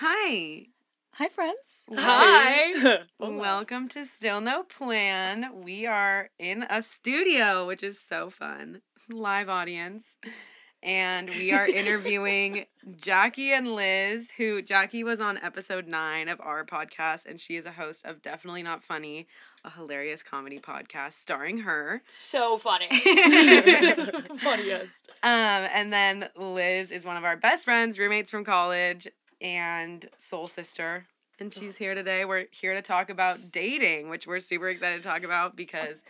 Hi. Hi, friends. Hi. Welcome to Still No Plan. We are in a studio, which is so fun. Live audience. And we are interviewing Jacky and Liz, who Jacky was on episode nine of our podcast, and she is a host of Definitely Not Funny, a hilarious comedy podcast starring her. So funny. Funniest. um, and then Liz is one of our best friends, roommates from college, and soul sister. And she's here today. We're here to talk about dating, which we're super excited to talk about because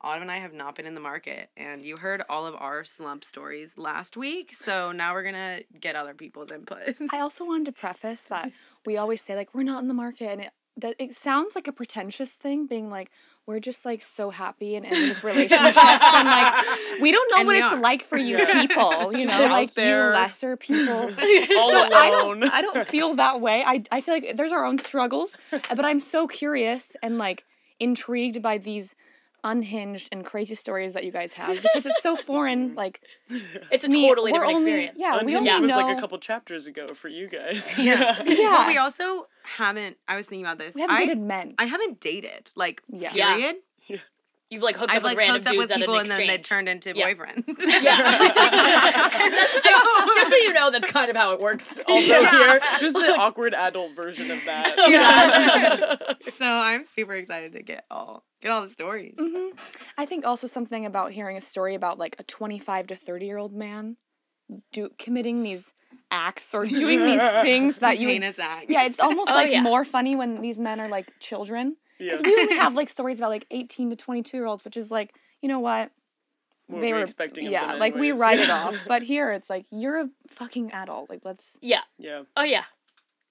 Autumn and I have not been in the market. And you heard all of our slump stories last week. So now we're going to get other people's input. I also wanted to preface that we always say like we're not in the market, and it that it sounds like a pretentious thing, being like we're just like so happy and in this relationship, and like we don't know And what it's are. like for you people, you Just know, like there. you lesser people. All so I don't I don't feel that way. I I feel like there's our own struggles, but I'm so curious and like intrigued by these unhinged and crazy stories that you guys have because it's so foreign. Mm-hmm. Like It's a me, totally we're different only- experience. Yeah, we Unhinged only was know like a couple chapters ago for you guys. Yeah. Yeah. But we also haven't, I was thinking about this. we haven't I, dated men. I haven't dated, like, Yeah. Yeah. period. You've like hooked I've up like with random hooked up dudes with at people an and then they turned into Yeah. boyfriend. Yeah. That's- I- just so you know, that's kind of how it works. Also Yeah. here. It's just the awkward adult version of that. Yeah. so I'm super excited to get all get all the stories. hmm I think also something about hearing a story about like a 25 to 30 year old man do committing these acts or doing these things that These you would- heinous acts. yeah, it's almost Oh, like yeah. more funny when these men are like children Yeah. because we only have like stories about like 18 to 22 year olds, which is like you know what What they were were expecting of yeah them like we write it off, but here it's like you're a fucking adult like let's yeah. Yeah. Oh yeah.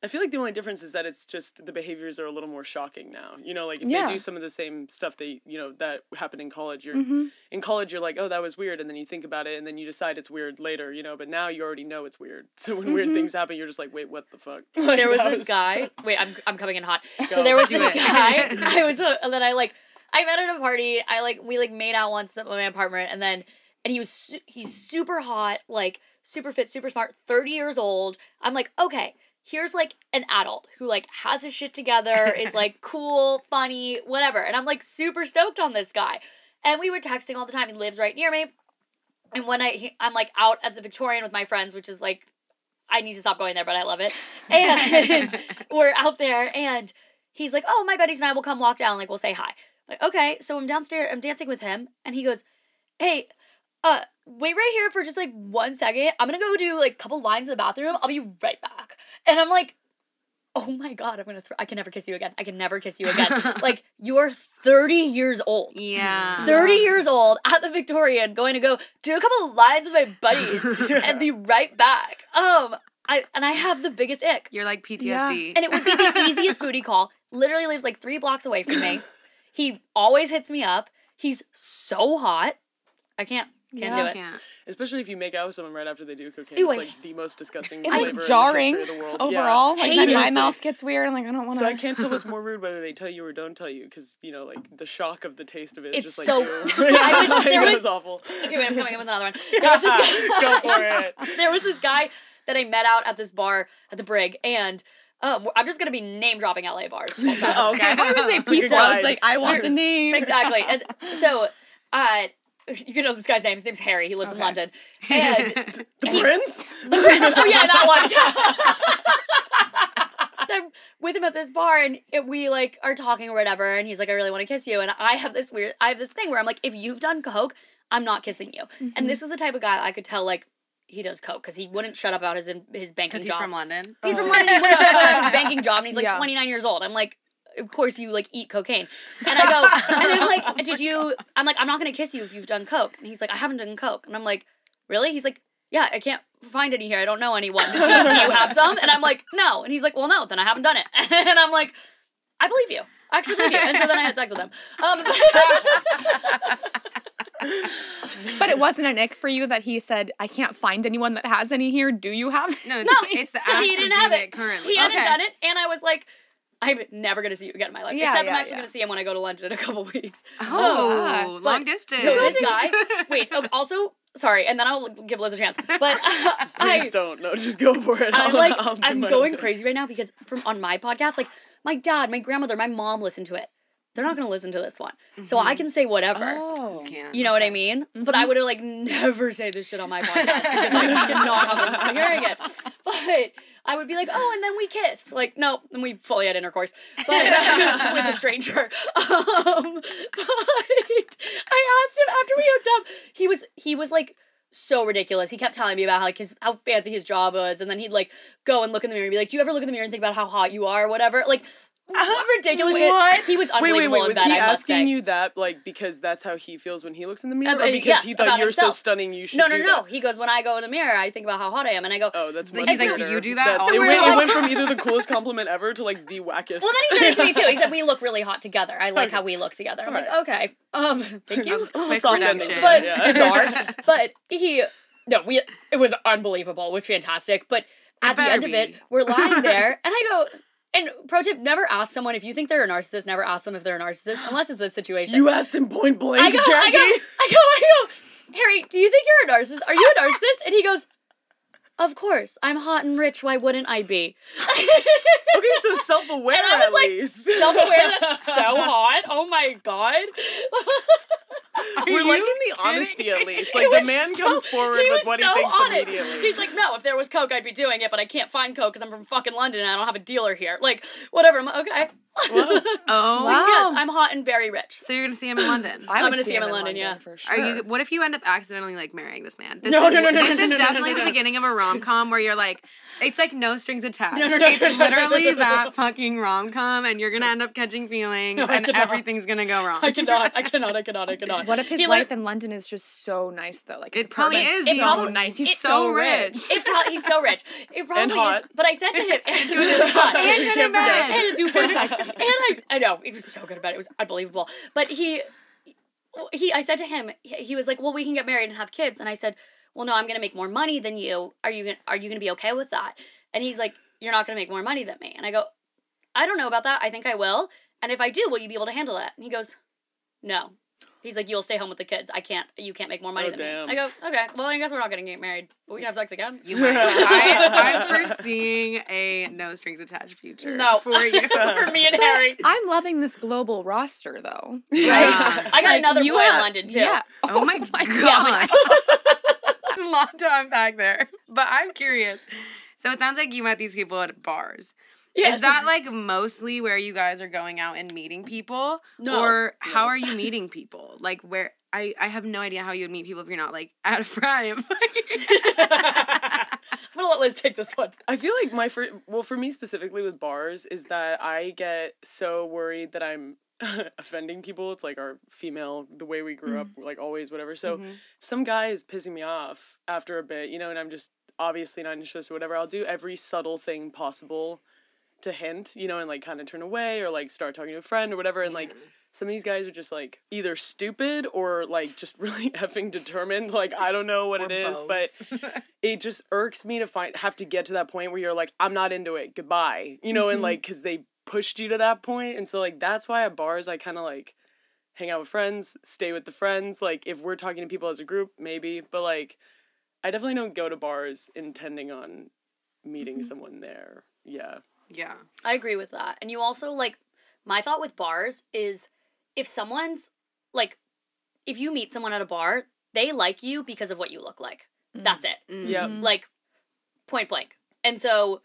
I feel like the only difference is that it's just the behaviors are a little more shocking now. You know, like if Yeah. they do some of the same stuff they, you know, that happened in college, you're Mhm. in college you're like, "Oh, that was weird." And then you think about it and then you decide it's weird later, you know, but now you already know it's weird. So when weird Mhm. things happen, you're just like, "Wait, what the fuck?" Like, There was this guy. Wait, I'm I'm coming in hot. Go. So there was Do this it. guy. I was uh, that I like. I met at a party. I like we like made out once at my apartment, and then and he was su- he's super hot, like super fit, super smart, thirty years old. I'm like, okay, here's like an adult who like has his shit together, is like cool, funny, whatever, and I'm like super stoked on this guy. And we were texting all the time. He lives right near me. And when I he, I'm like out at the Victorian with my friends, which is like I need to stop going there, but I love it. And we're out there and he's like, Oh, my buddies and I will come walk down, like we'll say hi. Like, okay, so I'm downstairs, I'm dancing with him, and he goes, Hey, uh, wait right here for just like one second. I'm gonna go do like a couple lines in the bathroom. I'll be right back. And I'm like, Oh my god, I'm gonna throw I can never kiss you again. I can never kiss you again. like, you're 30 years old. yeah. 30 years old at the Victorian going to go do a couple lines with my buddies and be right back. Um I and I have the biggest ick. You're like PTSD. Yeah. And it would be the easiest booty call. Literally lives like 3 blocks away from me. He always hits me up. He's so hot. I can't can't Yeah. do it. Can't. Especially if you make out with someone right after they do cocaine. Ew, it's I- like the most disgusting it's flavor like in the jarring history of the world. Yeah. overall. Like then my mouth gets weird. I'm like I don't want to. So I can't tell what's more rude, whether they tell you or don't tell you, because you know, like the shock of the taste of it is It's just like so- ew. I was- there was- was awful. Okay, wait, I'm coming up with another one. There was this guy, Go for it. there was this guy that I met out at this bar at the Brig, and um, I'm just gonna be name dropping LA bars. Oh, okay. I thought you were gonna say Like a. I was like, I want the name. exactly. And so, uh, you can know this guy's name. His name's Harry. He lives in London. And The he- prince? the prince. Oh yeah, that one. And I'm with him at this bar, and it, we like are talking or whatever. And he's like, "I really want to kiss you." And I have this weird, I have this thing where I'm like, "If you've done coke, I'm not kissing you." Mm-hmm. And this is the type of guy I could tell like he does coke because he wouldn't shut up about his his banking Because he's job. from London. He's from Oh. London. He wouldn't shut up about his banking job, and he's like Yeah. 29 years old. I'm like, of course you like eat cocaine. And I go, and I'm like, did you? I'm like, I'm not gonna kiss you if you've done coke. And he's like, I haven't done coke. And I'm like, really? He's like, yeah, I can't find any here. I don't know anyone. Do you, do you have some? And I'm like, no. And he's like, well, no, then I haven't done it. And I'm like, I believe you. I actually believe you. And so then I had sex with him. Um, But it wasn't an ick for you that he said, I can't find anyone that has any here. Do you have it? No, No, it's the because act he didn't doing have it. currently. He hadn't done it, and I was like, I'm never gonna see you again in my life. Yeah, Except I'm actually yeah. gonna see him when I go to London in a couple weeks. Oh, wow. long distance. No, this guy. Wait. Okay, also, sorry, and then I'll give Liz a chance. But uh, Please I, don't. No, just go for it. I'm like, do I'm going crazy right now because from on my podcast, like my dad, my grandmother, my mom listen to it. They're not gonna listen to this one, so I can say whatever. Oh. Can't. You know what I mean? But I would have like never say this shit on my podcast because I cannot have them hearing it. But I would be like, oh, and then we kissed. Like, no, and we fully had intercourse, but with a stranger. Um, but I asked him after we hooked up. He was he was like so ridiculous. He kept telling me about how like his how fancy his job was, and then he'd like go and look in the mirror and be like, "Do you ever look in the mirror and think about how hot you are, or whatever?" Like ridiculous What? shit. He was Wait, unbelievable wait, wait. in Was bed. he asking say. you that like because that's how he feels when he looks in the mirror, Uh, or because yes, he thought you're so stunning you should No, no, do no. that? He goes, when I go in the mirror, I think about how hot I am, and I go. Oh, that's Like, much he's like, do you do that? That's- it, we're went, like- it went from either the coolest compliment ever to like the wackest. Well, then he said it to me too. He said we look really hot together. I like Okay. how we look together. I'm Alright. like, okay, um, thank you. Quick Soft redemption. ending. but Yeah. bizarre. But he, no, we. It was unbelievable. It was fantastic. But at the better end of it, we're lying there, and I go. And pro tip: Never ask someone if you think they're a narcissist. Never ask them if they're a narcissist, unless it's this situation. you asked him point blank, I go, Jacky. I go, I go, I go, Harry, do you think you're a narcissist? Are you a narcissist? And he goes, Of course. I'm hot and rich. Why wouldn't I be? okay, so self-aware And I was at like, least. Self aware, that's so hot. Oh my God. We're you liking the honesty at least. Like the man so- comes forward with what so he thinks honest. immediately. He's like, No, if there was Coke, I'd be doing it, but I can't find Coke because I'm from fucking London and I don't have a dealer here. Like, whatever. I'm like, okay. Well, Oh, Wow. Yes, I'm hot and very rich. so you're gonna see him in London. I I'm gonna see see him in London, yeah. for sure. Are you? What if you end up accidentally like marrying this man? This No, is, no, no, no, This no, is no, no, definitely no, the no. beginning of a rom com where you're like, it's like no strings attached. No, no, no, it's no, no, no, literally no, no, no. that fucking rom com, and you're gonna end up catching feelings, No, and cannot. everything's gonna go wrong. I cannot, I cannot, I cannot, I cannot. What if his He life lit- in London is just so nice though? Like It probably apartment's is. It so probably- nice. He's it's so, so rich. rich. It probably he's so rich. It probably and hot. is. But I said to him, and he was hot. And good Can't at forget. bed. and super sexy. And I, I know it was so good about it. It was unbelievable. But he, he, I said to him, he he was like, "Well, we can get married and have kids." And I said, "Well, no, I'm gonna make more money than you. Are you gonna Are you gonna be okay with that?" And he's like, "You're not gonna make more money than me." And I go, "I don't know about that. I think I will. And if I do, will you be able to handle it?" And he goes, "No." He's like, "You'll stay home with the kids. I can't. You can't make more money Oh, than damn. me." I go, "Okay. Well, I guess we're not gonna get married. But we can have sex again." You might. I, I'm foreseeing a no strings attached future. No. for you. for me and Harry. I'm loving this global roster though. Yeah. Right? I got Like, another you boy in London too. Yeah. Oh, oh my god. Yeah. There's a lot to unpack there. But I'm curious. So it sounds like you met these people at bars. Yes. Is that like mostly where you guys are going out and meeting people? No. Or how No. are you meeting people? Like where I, I have no idea how you would meet people if you're not like at a fry. I'm gonna let Liz take this one. I feel like my first, well, for me specifically with bars, is that I get so worried that I'm offending people. It's like our female, the way we grew up, like always, whatever. So Mhm. some guy is pissing me off after a bit, you know, and I'm just obviously not interested or whatever. I'll do every subtle thing possible to hint, you know, and like kind of turn away or like start talking to a friend or whatever. And like some of these guys are just like either stupid or like just really effing determined. Like I don't know what Or it is, both. but it just irks me to find have to get to that point where you're like i'm not into it goodbye you know and Mhm. like because they pushed you to that point and so like that's why at bars i kind of like hang out with friends stay with the friends like if we're talking to people as a group maybe but like i definitely don't go to bars intending on meeting someone there yeah yeah. I agree with that. And you also like my thought with bars is if someone's like if you meet someone at a bar, they like you because of what you look like. That's it. Mm. Yep. Mhm. Like point blank. And so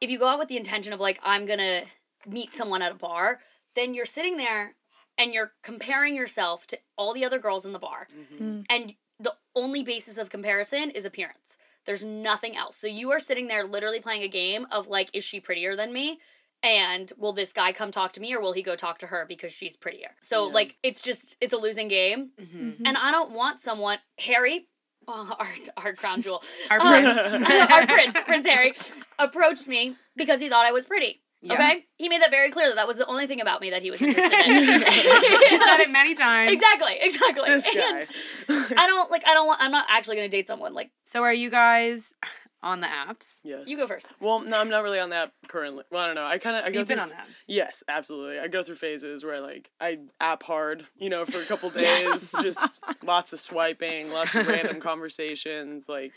if you go out with the intention of like I'm going to meet someone at a bar, then you're sitting there and you're comparing yourself to all the other girls in the bar. Mm. and the only basis of comparison is appearance. There's nothing else. So you are sitting there literally playing a game of like, is she prettier than me? And will this guy come talk to me or will he go talk to her because she's prettier? So Yeah. like it's just it's a losing game. Mhm. Mhm. And I don't want someone Harry, oh, our our crown jewel, Our um, prince. our prince, Prince Harry, approached me because he thought I was pretty. Yeah. Okay, he made that very clear that that was the only thing about me that he was interested in. you said it many times. exactly, exactly. this And guy I don't like. I don't want. I'm not actually gonna date someone like. So are you guys on the apps? Yes. You go first. Well, no, I'm not really on that currently. Well, I don't know. I kind of I go You've been on the apps. Yes, absolutely. I go through phases where like I app hard, you know, for a couple days, just lots of swiping, lots of random conversations, like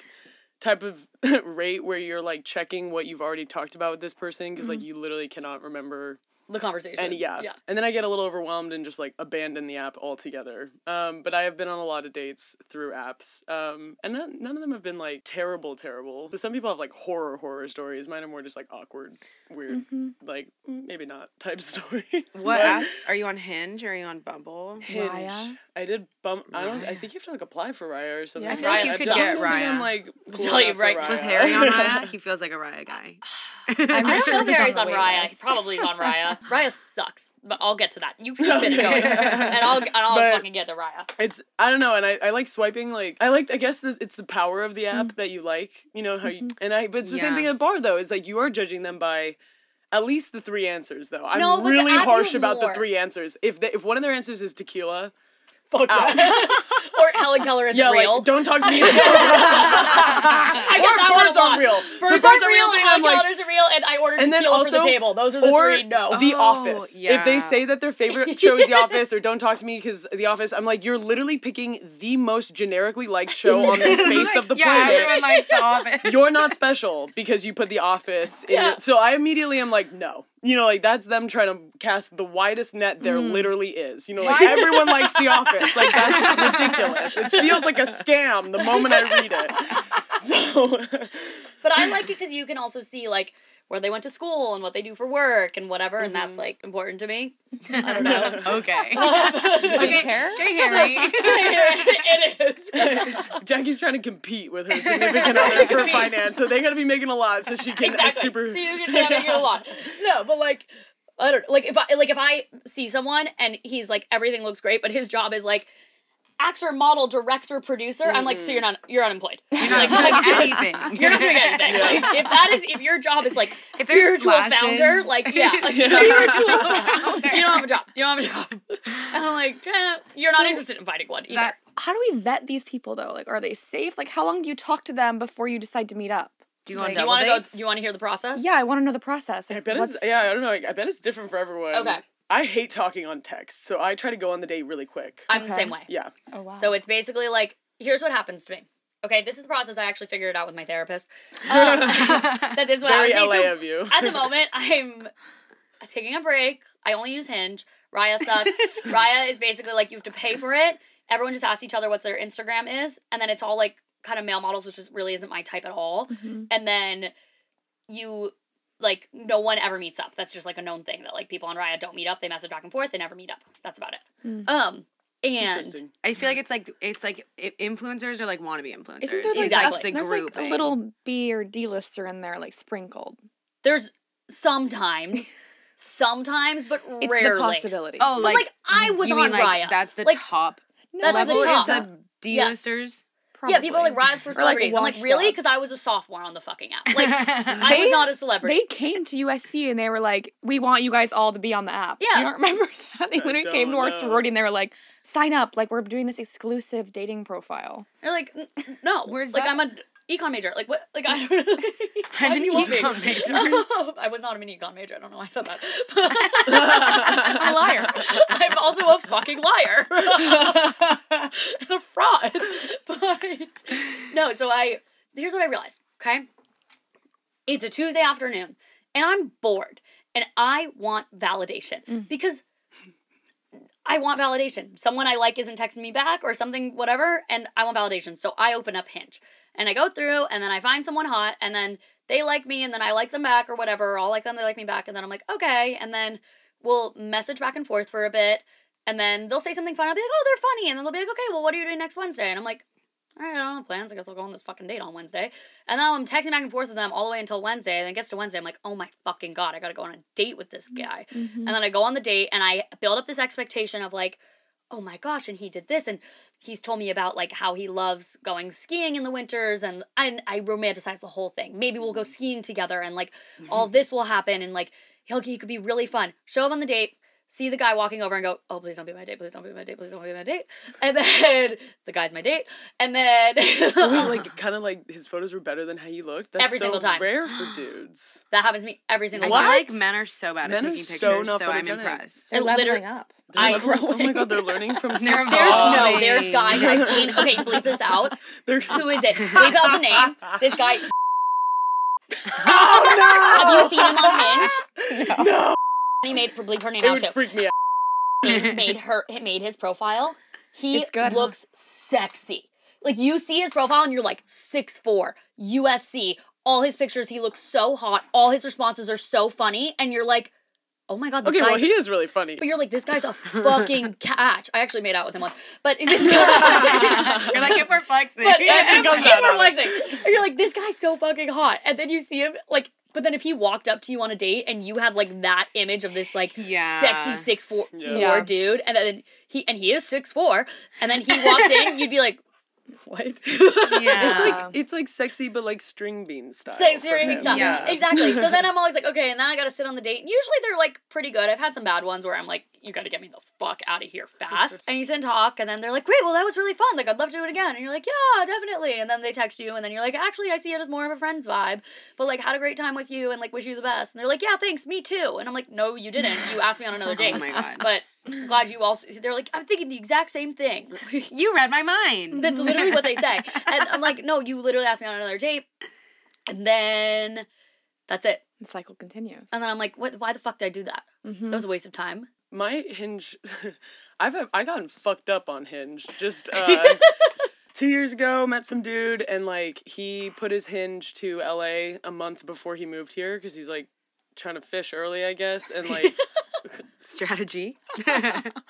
type of rate where you're like checking what you've already talked about with this person because like you literally cannot remember The conversation. and yeah. Yeah. And then I get a little overwhelmed and just like abandon the app altogether. Um, but I have been on a lot of dates through apps. Um, and none, none of them have been like terrible, terrible. But some people have like horror, horror stories. Mine are more just like awkward, weird, like mm, maybe not type stories. What but- apps are you on? Hinge or are you on Bumble? Hinge. Raya? I did bump. I don't. I think you have to like apply for Raya or something. I I feel feel like Raya you I've could get definitely been, Raya. like cool Tell you enough for right- Was Harry on Raya? He feels like a Raya guy. I sure don't know if Harry's the on wait Raya. list. He probably is on Raya. Raya sucks, but I'll get to that. You keep No, it going, and I'll and I'll But- fucking get to Raya. It's I don't know, and I, I like swiping. Like I like I guess the, it's the power of the app that you like. You know how Mm-hmm. you and I. But it's the same Yeah. thing at bar though. Is like you are judging them by. At least the three answers, though. I'm No, really harsh have about the three answers. If they, if one of their answers is tequila, Fuck Out. that. or Helen Keller is yeah, real. like don't talk to me. I or get that one a birds lot. aren't real. Birds the aren't birds real. thing, Helen I'm like, Keller's real, and I ordered and then tequila for the table. Those are the or three. No. The Oh, Office. If they say that their favorite show is The Office or don't talk to me because The Office, I'm like, you're literally picking the most generically liked show on the face of the yeah, planet. everyone likes The Office. You're not special because you put The Office in Yeah. your, So I immediately am like, no. You know, like that's them trying to cast the widest net there Mm. literally is. You know, like everyone likes The Office. Like that's ridiculous. It feels like a scam the moment I read it. So But I like it because you can also see like where they went to school and what they do for work and whatever, and Mm-hmm. that's like important to me. I don't know. okay. Do okay. you care? Okay, Harry. it is. Jacky's trying to compete with her significant other for finance, so they got to be making a lot so she can exactly. uh, super. So you can damage you a lot. No, but like I don't like if I like if I see someone and he's like everything looks great, but his job is like actor, model, director, producer. I'm like, so you're not you're unemployed. You're not Like, doing anything. You're not doing anything. Yeah. Like, if that is if your job is like If there's spiritual slashes. founder, like yeah, like, Yeah. spiritual founder. You don't have a job. You don't have a job. And I'm like, eh, you're not interested in finding one either. That- How do we vet these people though? Like, are they safe? Like, how long do you talk to them before you decide to meet up? Do you want Like- do you double want to go? Do you want to hear the process? Yeah, I want to know the process. I bet it's yeah. I don't know. I bet it's different for everyone. Okay. I hate talking on text, so I try to go on the date really quick. I'm the Okay. same way. yeah. Oh wow. So it's basically like, here's what happens to me. Okay, this is the process. I actually figured it out with my therapist. Um, that this is what Very happens. LA to me. So of you. at the moment, I'm taking a break. I only use Hinge. Raya sucks. Raya is basically like you have to pay for it. Everyone just asks each other what their Instagram is, and then it's all like kind of male models, which just really isn't my type at all. Mhm. And then you like no one ever meets up. That's just like a known thing that like people on Raya don't meet up. They message back and forth. They never meet up. That's about it. Mm. Um, and I feel like it's like it's like influencers are like wannabe influencers. Isn't there like, Exactly. a, the there's group. like a little B or D lister in there, like sprinkled? there's sometimes, sometimes, but It's rarely. the possibility. Oh, But like, like, I was you on mean like Raya. that's the Like, top no, that's level the top. is the D-listers? Yeah, people are like rise for Or, like. I'm like, really? Because I was a sophomore on the fucking app. Like, I They- was not a celebrity. They came to USC and they were like, "We want you guys all to be on the app." Do Yeah. you don't remember that? They literally came to don't our sorority and they were like, "Sign up! Like we're doing this exclusive dating profile." They're like, "N- n- no. Where's like, that? I'm a econ major. Like, what? Like, I don't know. I'm an do me? econ major. I was not a mini econ major. I don't know why I said that. I'm a liar. I'm also a fucking liar. and a fraud. But no, so I here's what I realized, okay? It's a Tuesday afternoon and I'm bored and I want validation Mm. because I want validation. Someone I like isn't texting me back or something, whatever, and I want validation. So I open up Hinge and I go through and then I find someone hot and then they like me and then I like them back or whatever, I'll like them, they like me back, and then I'm like, okay, and then we'll message back and forth for a bit, and then they'll say something fun. I'll be like, oh, they're funny, and then they'll be like, okay, well, what are you doing next Wednesday? And I'm like, all right, I don't have plans. I guess I'll go on this fucking date on Wednesday. And then I'm texting back and forth with them all the way until Wednesday. And then it gets to Wednesday, I'm like, oh my fucking god, I gotta go on a date with this guy. Mm-hmm. And then I go on the date and I build up this expectation of like, oh my gosh, and he did this, and he's told me about like how he loves going skiing in the winters, and I I romanticize the whole thing. Maybe we'll go skiing together, and like all this will happen, and like he'll he could be really fun. Show up on the date. See the guy walking over and go, "Oh, please don't be my date. Please don't be my date. Please don't be my date." And then the guy's my date. And then Wait, like kind of like his photos were better than how he looked. That's Every so single time. Rare for dudes. that happens to me every single feel time. like men are so bad Men at are taking so pictures, not so I'm impressed. They're liter- leveling up. They're I- leveling- oh my god, they're learning from They're TikTok. There's no, there's guys I've seen. Okay, bleep this out. They're- Who is it? Bleep out the name. This guy. Oh no! Have you seen him on Hinge? No, He made bleep her name it out would too. freak me out. He made her made his profile. He It's good, huh? looks sexy. Like you see his profile and you're like 6'4", USC. All his pictures, he looks so hot. All his responses are so funny, and you're like, oh my god, this Okay, guy's. well he is really funny. but you're like, this guy's a fucking catch. I actually made out with him once, but this guy. You're like, if we're flexing. But Yeah, if, it comes if out we're it. flexing, and you're like, this guy's so fucking hot, and then you see him like, but then if he walked up to you on a date and you had like that image of this like yeah. sexy six four, Yeah. four Yeah. dude, and then he and he is six four, and then he walked in, you'd be like, what? Yeah. It's like it's like sexy but like string bean style. Six for hearing him. stuff. Yeah. Exactly. So then I'm always like, okay, and then I gotta sit on the date. And usually they're like pretty good. I've had some bad ones where I'm like, you gotta get me the fuck out of here fast. and you sit and talk, and then they're like, great, well that was really fun. Like I'd love to do it again. And you're like, yeah, definitely. And then they text you, and then you're like, actually, I see it as more of a friend's vibe, but like had a great time with you, and like wish you the best. And they're like, yeah, thanks, me too. And I'm like, no, you didn't. You asked me on another oh date. Oh my god. But glad you also. They're like, I'm thinking the exact same thing. you read my mind. That's literally what they say. And I'm like, no, you literally asked me on another date. And then that's it. The cycle continues. And then I'm like, what why the fuck did I do that? Mhm. That was a waste of time. My Hinge, I've have, I gotten fucked up on Hinge. Just uh, two years ago, met some dude and like he put his Hinge to L.A. a month before he moved here because he's like trying to fish early, I guess, and like Strategy.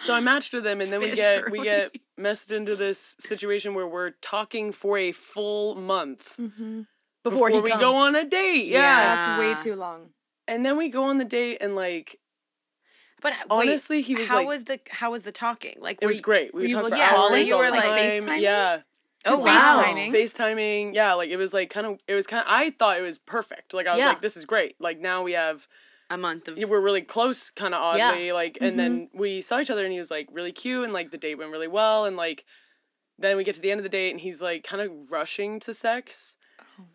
so I matched with them, and then we Fish get we get messed into this situation where we're talking for a full month Mm-hmm. Before, he we comes. go on a date. Yeah. Yeah. That's way too long. And then we go on the date and like But wait, honestly, he was how like was the how was the talking? Like it was you- great. We would you talk for looking at hours. all? You were, all the like, time. FaceTiming? Yeah. Oh You're wow. FaceTiming. FaceTiming. Yeah, like it was like kind of it was kind of I thought it was perfect. Like I was Yeah. like this is great. Like now we have A month of yeah, we're really close kind of Yeah. oddly like and then we saw each other and he was like really cute and like the date went really well and like then we get to the end of the date and he's like kind of rushing to sex.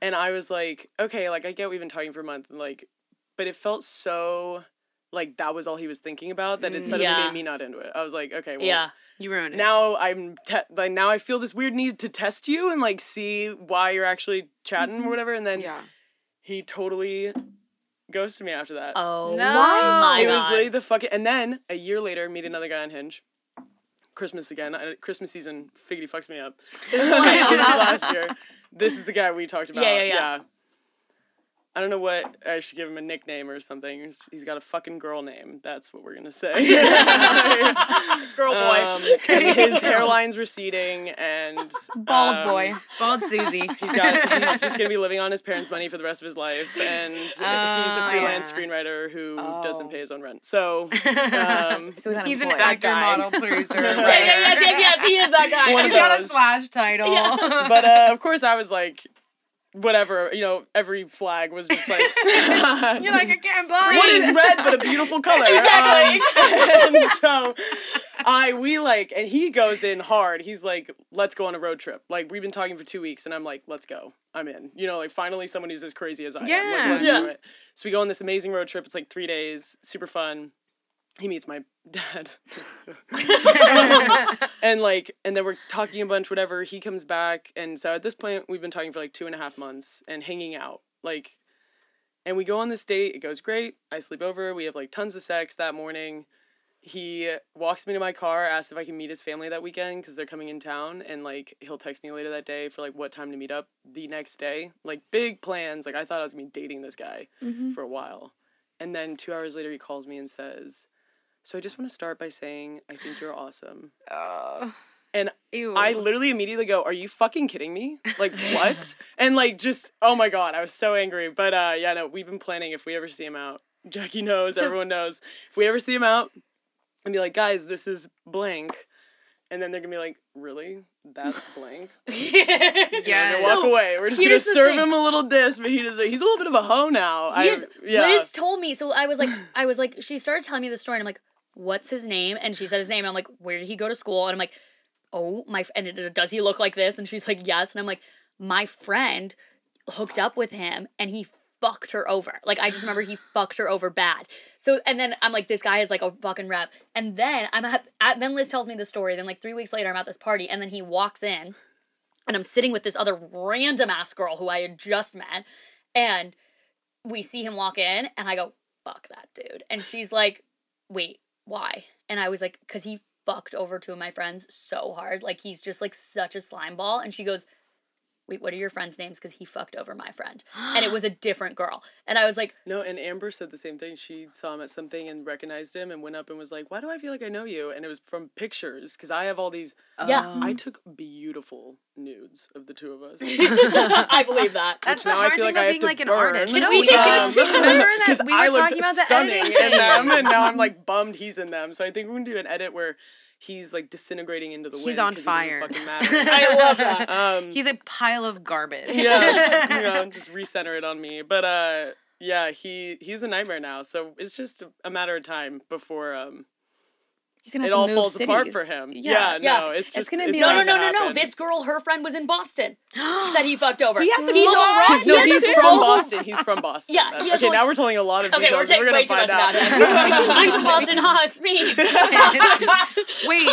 And I was like, okay, like I get we've been talking for a month and like but it felt so like that was all he was thinking about that it Mm. suddenly Yeah. made me not into it. I was like, okay, well, Yeah. you ruined it. now I'm te- like now I feel this weird need to test you and like see why you're actually chatting or whatever, and then yeah. he totally ghosted me after that. Oh No. my it was god. literally the fucking. And then a year later, meet another guy on Hinge. Christmas again. I, Christmas season. Figgity fucks me up. this is last year. This is the guy we talked about. Yeah, yeah, yeah. I don't know what I should give him a nickname or something. He's- He's got a fucking girl name. That's what we're gonna say. Girl boy. Um, and his hairline's receding and Bald um, boy. Bald Susie. He's got. He's just gonna be living on his parents' money for the rest of his life, and he's a Oh, freelance yeah. screenwriter who doesn't Oh. pay his own rent. So, um, So he's He's an actor, guy. model, producer. yeah, yeah, yes, yes, yes, he is that guy. One He's of got a slash title. Yeah. but uh, of course, I was like, whatever. You know, every flag was just like. You're like, I can't blind. what is red but a beautiful color? Exactly, Um, and so I we like and he goes in hard. He's like, let's go on a road trip. Like we've been talking for two weeks and I'm like, let's go. I'm in. You know, like finally someone who's as crazy as I am. Yeah. Like, let's Yeah. do it. So we go on this amazing road trip. It's like three days, super fun. He meets my dad. and like and then we're talking a bunch, whatever. He comes back and so at this point we've been talking for like two and a half months and hanging out. Like and we go on this date. It goes great. I sleep over. We have like tons of sex that morning. He walks me to my car, asks if I can meet his family that weekend because they're coming in town, and like he'll text me later that day for like what time to meet up the next day. Like big plans. Like I thought I was gonna be dating this guy Mhm. for a while, and then two hours later he calls me and says, "So I just want to start by saying I think you're awesome." Oh. And Ew. I literally immediately go, "Are you fucking kidding me? Like what?" and like just oh my god, I was so angry. But uh yeah, no, we've been planning if we ever see him out. Jacky knows, So- everyone knows. If we ever see him out and be like, "Guys, this is blank." And then they're going to be like, "Really? That's blank?" Yeah. Gonna walk So, away. We're just going to serve thing. him a little diss, but he does he's a little bit of a hoe now. He I- is, yeah. Liz told me, so I was like, I was like, she started telling me the story, and I'm like, what's his name? And she said his name. I'm like, where did he go to school? And I'm like, oh my, and it- does he look like this? And she's like, yes. And I'm like, my friend hooked up with him and he fucked her over. Like I just remember he fucked her over bad. So and then I'm like, this guy is like a fucking rep. And then I'm at, at then Liz tells me the story. Then like three weeks later, I'm at this party, and then he walks in, and I'm sitting with this other random ass girl who I had just met, and we see him walk in, and I go, fuck that dude. And she's like, wait, why? And I was like, because he fucked over two of my friends so hard. Like he's just like such a slime ball. And she goes, wait, what are your friends' names? Because he fucked over my friend. And it was a different girl. And I was like, No, and Amber said the same thing. She saw him at something and recognized him and went up and was like, "Why do I feel like I know you?" And it was from pictures because I have all these. Oh. Yeah. I took beautiful nudes of the two of us. I believe that. That's Which the now I hard feel thing like I about have being like an burn. artist. Can no, we we take did. it- Remember um, that Because we I were looked talking about the stunning editing in them, and now I'm like bummed he's in them. So I think we're gonna do an edit where he's like disintegrating into the He's wind. on 'cause he doesn't fire. I love that. um, He's a pile of garbage. yeah, you know, just recenter it on me. But uh, yeah, he he's a nightmare now. So it's just a, a matter of time before um He's gonna it all move falls apart for him. Yeah. Yeah, Yeah. no, it's It's just gonna it's be No, no, no, no, no. This girl, her friend was in Boston that he fucked over. He has a He's a lot- rock. no, he's from Boston. He's from Boston. Yeah, he okay, like- now we're telling a lot of Okay, details. we're taking gonna way too much find about out. him. I'm from Boston Hot. It's me. Wait,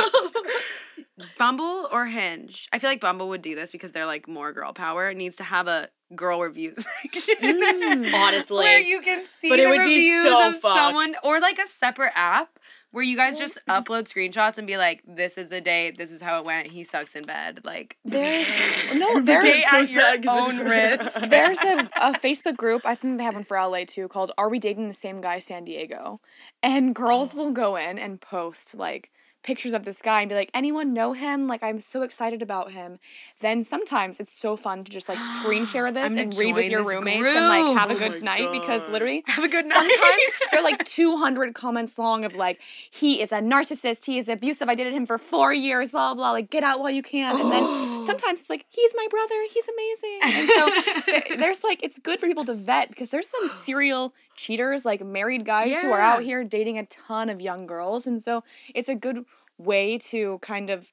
Bumble or Hinge? I feel like Bumble would do this because they're like more girl power. It needs to have a girl reviews section. Mm. Honestly. where you can see But it the would be so of fucked. someone or like a separate app where you guys just upload screenshots and be like, "This is the date. This is how it went. He sucks in bed." Like There's no there's date so at your own risk. there's a, a Facebook group, I think they have one for LA too, called Are We Dating the Same Guy San Diego? And girls oh. will go in and post like pictures of this guy and be like, anyone know him? Like I'm so excited about him. Then sometimes it's so fun to just like screen share this and read with your this roommates and like have a group. Oh good my night because literally Have a good night. Sometimes they're like 200 comments long of like, he is a narcissist, he is abusive, I dated him for four years, blah, blah, blah, like, get out while you can. And then sometimes it's like, he's my brother, he's amazing. And so there's like, it's good for people to vet because there's some serial cheaters, like married guys who are out here dating a ton of young girls. And so it's a good way to kind of.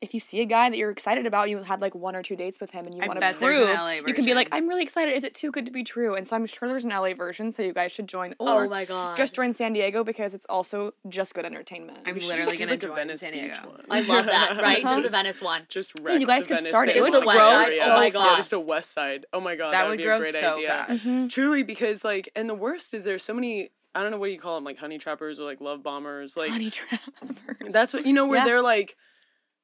If you see a guy that you're excited about, you had like one or two dates with him, and you I want to bet there's an prove, LA you can be like, "I'm really excited. Is it too good to be true?" And so I'm sure there's an LA version, so you guys should join. Oh my god. just join San Diego because it's also just good entertainment. I'm We should literally gonna like, join Venice San Beach Diego. one. I love that, right? Just the Venice one. Just you wreck guys the could Venice start it. City It would Walk grow area. so Yeah, just a west side. Oh my god, That that, would would be grow a great so idea. fast. Mhm. Truly, because like, and the worst is there's so many. I don't know what do you call them, like honey trappers or like love bombers. Like Honey trappers. that's what you know where Yeah. they're like,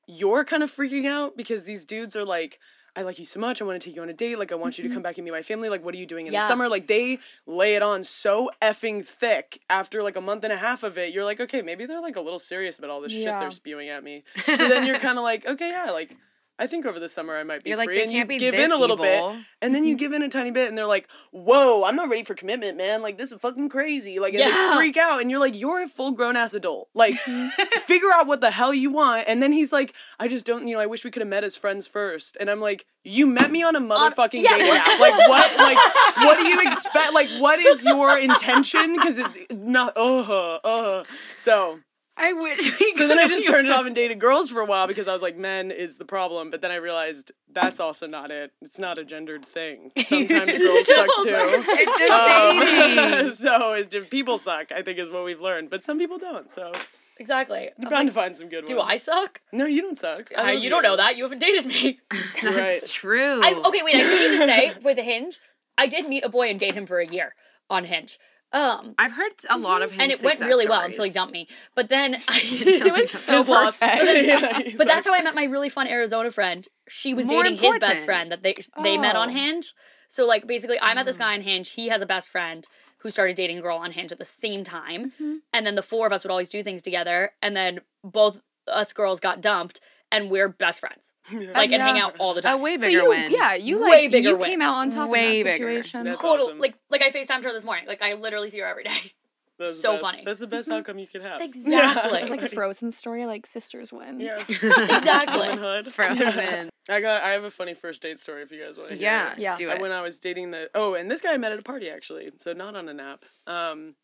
you're kind of freaking out because these dudes are like. I like you so much. I want to take you on a date. Like, I want you to mm-hmm. come back and meet my family. Like, what are you doing in Yeah. the summer? Like, they lay it on so effing thick. After like a month and a half of it, you're like, okay, maybe they're like a little serious about all this shit they're spewing at me. So then you're kind of like, okay, yeah, like I think over the summer I might be You're like, free, they and can't you be give this in a little evil. bit, and then you give in a tiny bit, and they're like, "Whoa, I'm not ready for commitment, man. Like this is fucking crazy." Like Yeah. they freak out, and you're like, "You're a full grown ass adult. Like, figure out what the hell you want." And then he's like, "I just don't, you know. I wish we could have met as friends first. And I'm like, "You met me on a motherfucking yeah, dating app. Like what? Like what do you expect? Like what is your intention? Because it's not. Uh, uh. So." I wish. We So then I just turned it off and dated girls for a while because I was like, men is the problem. But then I realized that's also not it. It's not a gendered thing. Sometimes girls suck too. It's just Um, dating. so it, just- people suck, I think, is what we've learned. But some people don't. So Exactly. you're I'm bound like, to find some good do ones. I suck? No, you don't suck. I Uh, love you don't know that. You haven't dated me. You're right. That's true. I, okay, wait. I do need to say with Hinge, I did meet a boy and date him for a year on Hinge. Um, I've heard a lot of Hinge and it went really well until he dumped me. But then I, it was so perfect. Yeah, But that's how I met my really fun Arizona friend. She was More dating his best friend that they they met on Oh. Hinge. So like basically, I met this mm. guy on Hinge. He has a best friend who started dating a girl on Hinge at the same time, mm-hmm. and then the four of us would always do things together. And then both us girls got dumped, and we're best friends, like and hang out all the time. a time. way So bigger you, win. yeah, you Way like bigger you win. came out on top Way of that bigger. situation. That's Total awesome. like like I Facetimed her this morning. Like I literally see her every day. that's so funny. That's the best outcome you could have. Exactly. It's like a Frozen story, like sisters win. Yeah. Exactly. Womanhood. Frozen. I got. I have a funny first date story if you guys want to hear. Yeah, it. Yeah. do it. when I was dating the oh, and this guy I met at a party actually, so not on an app. Um,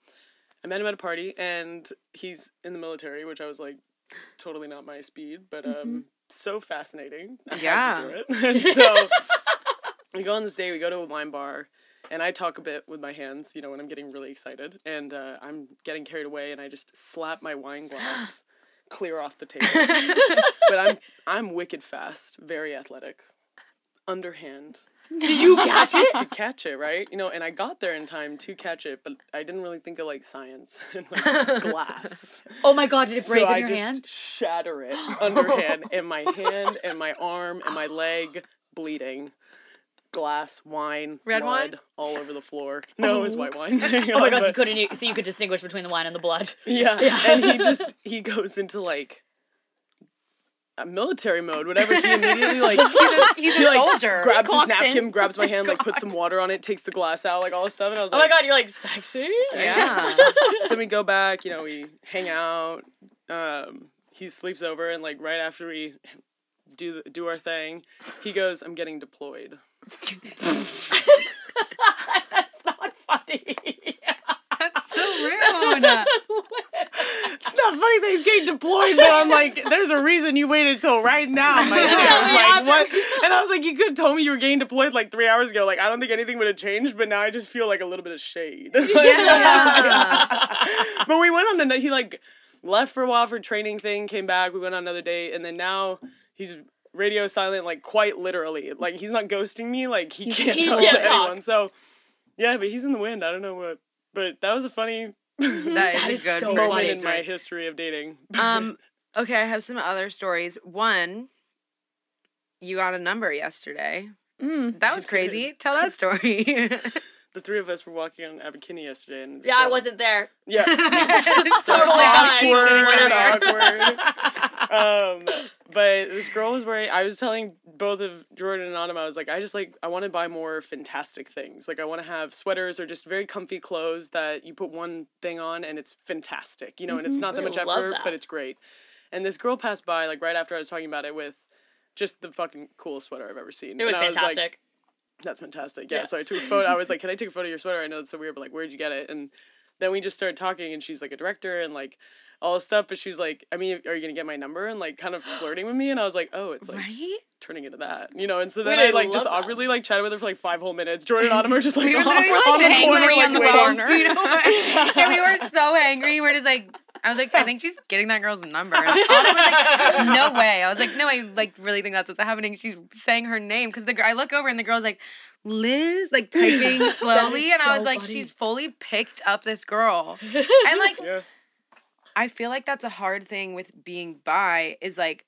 I met him at a party, and he's in the military, which I was like, totally not my speed, but um, so fascinating. I Yeah. had to do it. So we go on this day. We go to a wine bar, and I talk a bit with my hands, you know, when I'm getting really excited, and uh, I'm getting carried away, and I just slap my wine glass clear off the table. but I'm I'm wicked fast, very athletic, underhand Did you catch it? to catch it, right? You know, and I got there in time to catch it, but I didn't really think of like science and like glass. Oh my god, did it break so in I your just hand? shatter it underhand, and my hand and my arm and my leg bleeding. Glass, wine, Red wine? all over the floor. No, it was white wine. Oh my god, so you couldn't so you could distinguish between the wine and the blood. Yeah. Yeah. And he just he goes into like military mode, whatever. He immediately like He's a, he's a he, like, soldier. grabs his napkin, in. grabs my hand, like puts some water on it, takes the glass out, like all this stuff, and I was like, Oh my god, you're like sexy. yeah. So then we go back, you know, we hang out. Um, he sleeps over, and like right after we do the, do our thing, he goes, "I'm getting deployed." That's not funny. That's so rude. It's not funny that he's getting deployed, but I'm like, there's a reason you waited till right now, my. Like what? And I was like, you could have told me you were getting deployed like three hours ago. Like I don't think anything would have changed, but now I just feel like a little bit of shade. Yeah. but we went on another. He like left for a while for training thing, came back. We went on another date, and then now he's radio silent, like quite literally. Like he's not ghosting me. Like he can't he talk can't to talk. anyone. So yeah, but he's in the wind. I don't know what. But that was a funny That is, That a is good so first funny. moment in my history of dating. Um, okay, I have some other stories. One, you got a number yesterday. Mm. That was I did. crazy. Tell that story. the three of us were walking on Abercrombie yesterday, and this Yeah, I wasn't there. Yeah, It's So totally fine. awkward, Whatever. awkward. um, but this girl was wearing. I was telling both of Jordan and Autumn, I was like, I just like, I want to buy more fantastic things. Like, I want to have sweaters or just very comfy clothes that you put one thing on and it's fantastic, you know, and it's Mhm. not that I much effort, that. but it's great. And this girl passed by, like right after I was talking about it, with just the fucking coolest sweater I've ever seen. It was And I like, fantastic. that's fantastic. Yeah. Yeah. So I took a photo. I was like, can I take a photo of your sweater? I know it's so weird, but like, where'd you get it? And then we just started talking, and she's like a director and like all this stuff. But she's like, I mean, are you gonna get my number? And like kind of flirting with me. And I was like, oh, it's like right? turning into that, you know. And so then Wait, I I like just that. awkwardly like chatted with her for like five whole minutes. Jordan and Autumn are just like We were on, literally on so the corner, like on the corner. You know and we were so angry. We're just like, I was like, I think she's getting that girl's number. And Autumn was like, no way. I was like, no, I like really think that's what's happening. She's saying her name because the gr- I look over and the girl's like, Liz, like typing slowly, and I was like, funny. she's fully picked up this girl. And like, Yeah. I feel like that's a hard thing with being bi is like,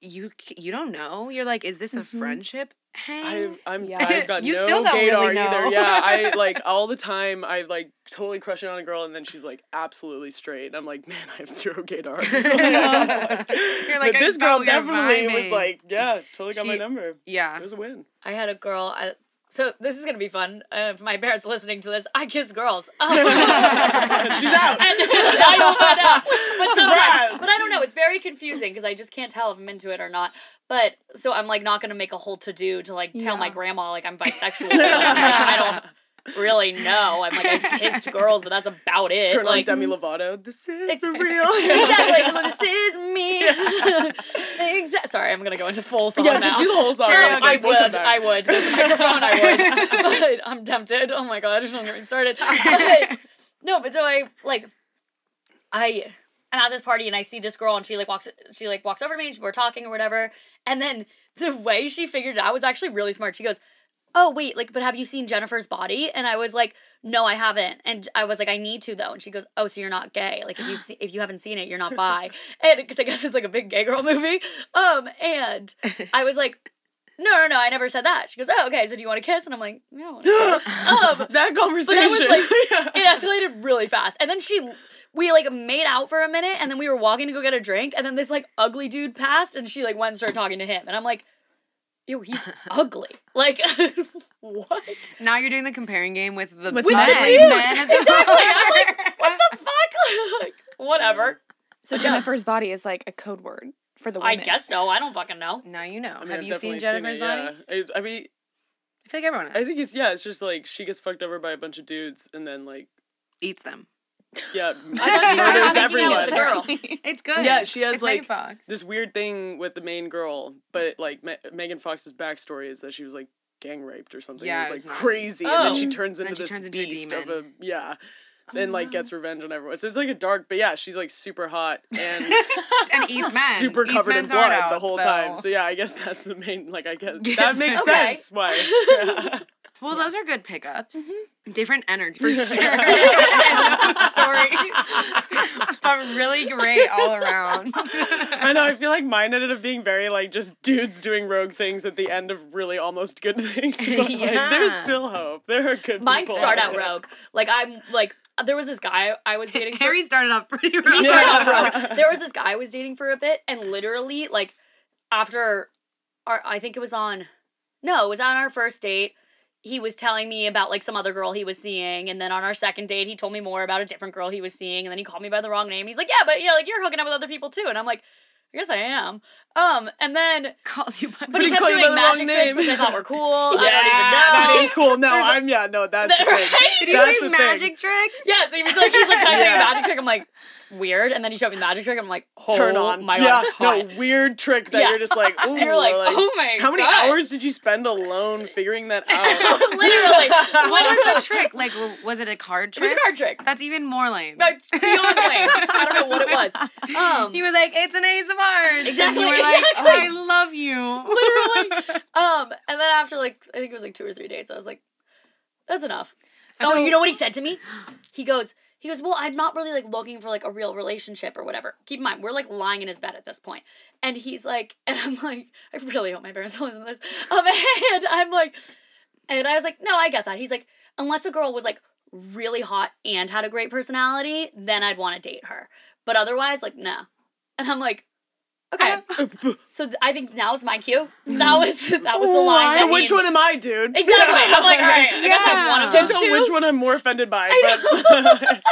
you you don't know. You're like, is this a Mhm. friendship hang? I, I'm, Yeah. I've got You no still don't gaydar really either. know. Yeah, I like all the time. I like totally crushing on a girl, and then she's like absolutely straight. And I'm like, man, I have zero gaydar. You're like, but this girl definitely was like, yeah, totally got my number. yeah. It was a win. I had a girl. I, so this is gonna be fun. Uh, if my parents are listening to this, I kiss girls. Um, She's out. And I know, but, uh, but, sometimes- Surprise. but I don't know. It's very confusing because I just can't tell if I'm into it or not. But so I'm like not gonna make a whole to do to like tell my grandma like I'm bisexual. I don't really know. I'm like I've kissed girls, but that's about it. Turn like, on Demi Lovato. This is It's- the real. exactly. This is me. exactly. Sorry, I'm gonna go into full song Yeah, now. just do the whole song. Um, I would. I would. The microphone, I would. But I'm tempted. Oh my god, don't get me started. But, no, but so I like, I I'm at this party and I see this girl and she like walks she like walks over to me and we're talking or whatever, and then the way she figured it out was actually really smart. She goes. Oh wait, like, but have you seen Jennifer's body? And I was like, no, I haven't. And I was like, I need to though. And she goes, oh, so you're not gay? Like, if you see, if you haven't seen it, you're not bi. And because I guess it's like a big gay girl movie. Um, and I was like, no, no, no, I never said that. She goes, oh, okay. So do you want to kiss? And I'm like, no. I want to kiss. um, that conversation. like- Yeah. it escalated really fast. And then she, we like made out for a minute, and then we were walking to go get a drink, and then this like ugly dude passed, and she like went and started talking to him, and I'm like, yo, he's ugly. Like, what? Now you're doing the comparing game with the With men. men. men Dude, at the exactly. bar. I'm like, what the fuck? like, whatever. So Jennifer's body is like a code word for the I guess so. I don't fucking know. now you know. I mean, Have I've you seen definitely Jennifer's it, body? Yeah. It- I mean, I feel like everyone I think it's yeah. It's just like she gets fucked over by a bunch of dudes, and then like eats them. Yeah, I thought she murders started making everyone. out with the girl. It's good. Yeah, she has, It's like, Fox. this weird thing with the main girl, but like Me- Megan Fox's backstory is that she was like gang raped or something. Yeah, it it was was like not- crazy, and then she Oh. turns into she this turns into a beast of a demon. yeah, and like gets ah. revenge on everyone. So it's like a dark, but yeah, she's like super hot and and eats men. super Eats covered in men's heart blood out, the whole so- time. So yeah, I guess that's the main. Like I guess Yeah. that makes Okay. sense. Why? Well, those are good pickups. Mm-hmm. Different energy. For sure. Stories. but really great all around. I know. I feel like mine ended up being very like just dudes doing rogue things at the end of really almost good things. But, like, Yeah. there's still hope. There are good. Mine people start out out rogue. Like I'm like there was this guy I was dating. For, Harry started off pretty he started Yeah. off rogue. There was this guy I was dating for a bit, and literally like after our I think it was on no, it was on our first date. He was telling me about like some other girl he was seeing, and then on our second date, he told me more about a different girl he was seeing, and then he called me by the wrong name. He's like, "Yeah, but yeah, like you're hooking up with other people too," and I'm like, "I guess I am." Um, and then Calls you by but he kept called doing the wrong magic tricks, name. which I thought were cool. Yeah, I don't even know. that is cool. No, There's I'm yeah. No, that's thing. Right? Did he thing. magic tricks? Yes, he was like, he's like, can I show you a magic trick? I'm like, weird. And then he showed me the magic trick. and I'm like, oh Turn on. my yeah, god, no weird trick that Yeah. you're just like, ooh, you're like, like, oh my god, how many God. hours did you spend alone figuring that out? Literally, What was the trick? Like, was it a card trick? It was a card trick. That's even more lame. Like beyond lame. I don't know what it was. Um, he was like, "It's an ace of hearts." Exactly, And you were like, exactly. "I love you." literally. Um, and then after like I think it was like two or three dates, I was like, that's enough. oh, you know what he said to me? He goes, he goes, well, I'm not really like looking for like a real relationship or whatever. Keep in mind, we're like lying in his bed at this point, and he's like, and I'm like, I really hope my parents don't listen to this. Um, and I'm like, and I was like, no, I get that. He's like, unless a girl was like really hot and had a great personality, then I'd want to date her. But otherwise, like, no. And I'm like, okay. So th- I think now is my cue. That was that was the line. so that which he- one am I, dude? Exactly. I'm like, all right. I guess I'm one of Yeah. those Can't tell two. which one I'm more offended by. I but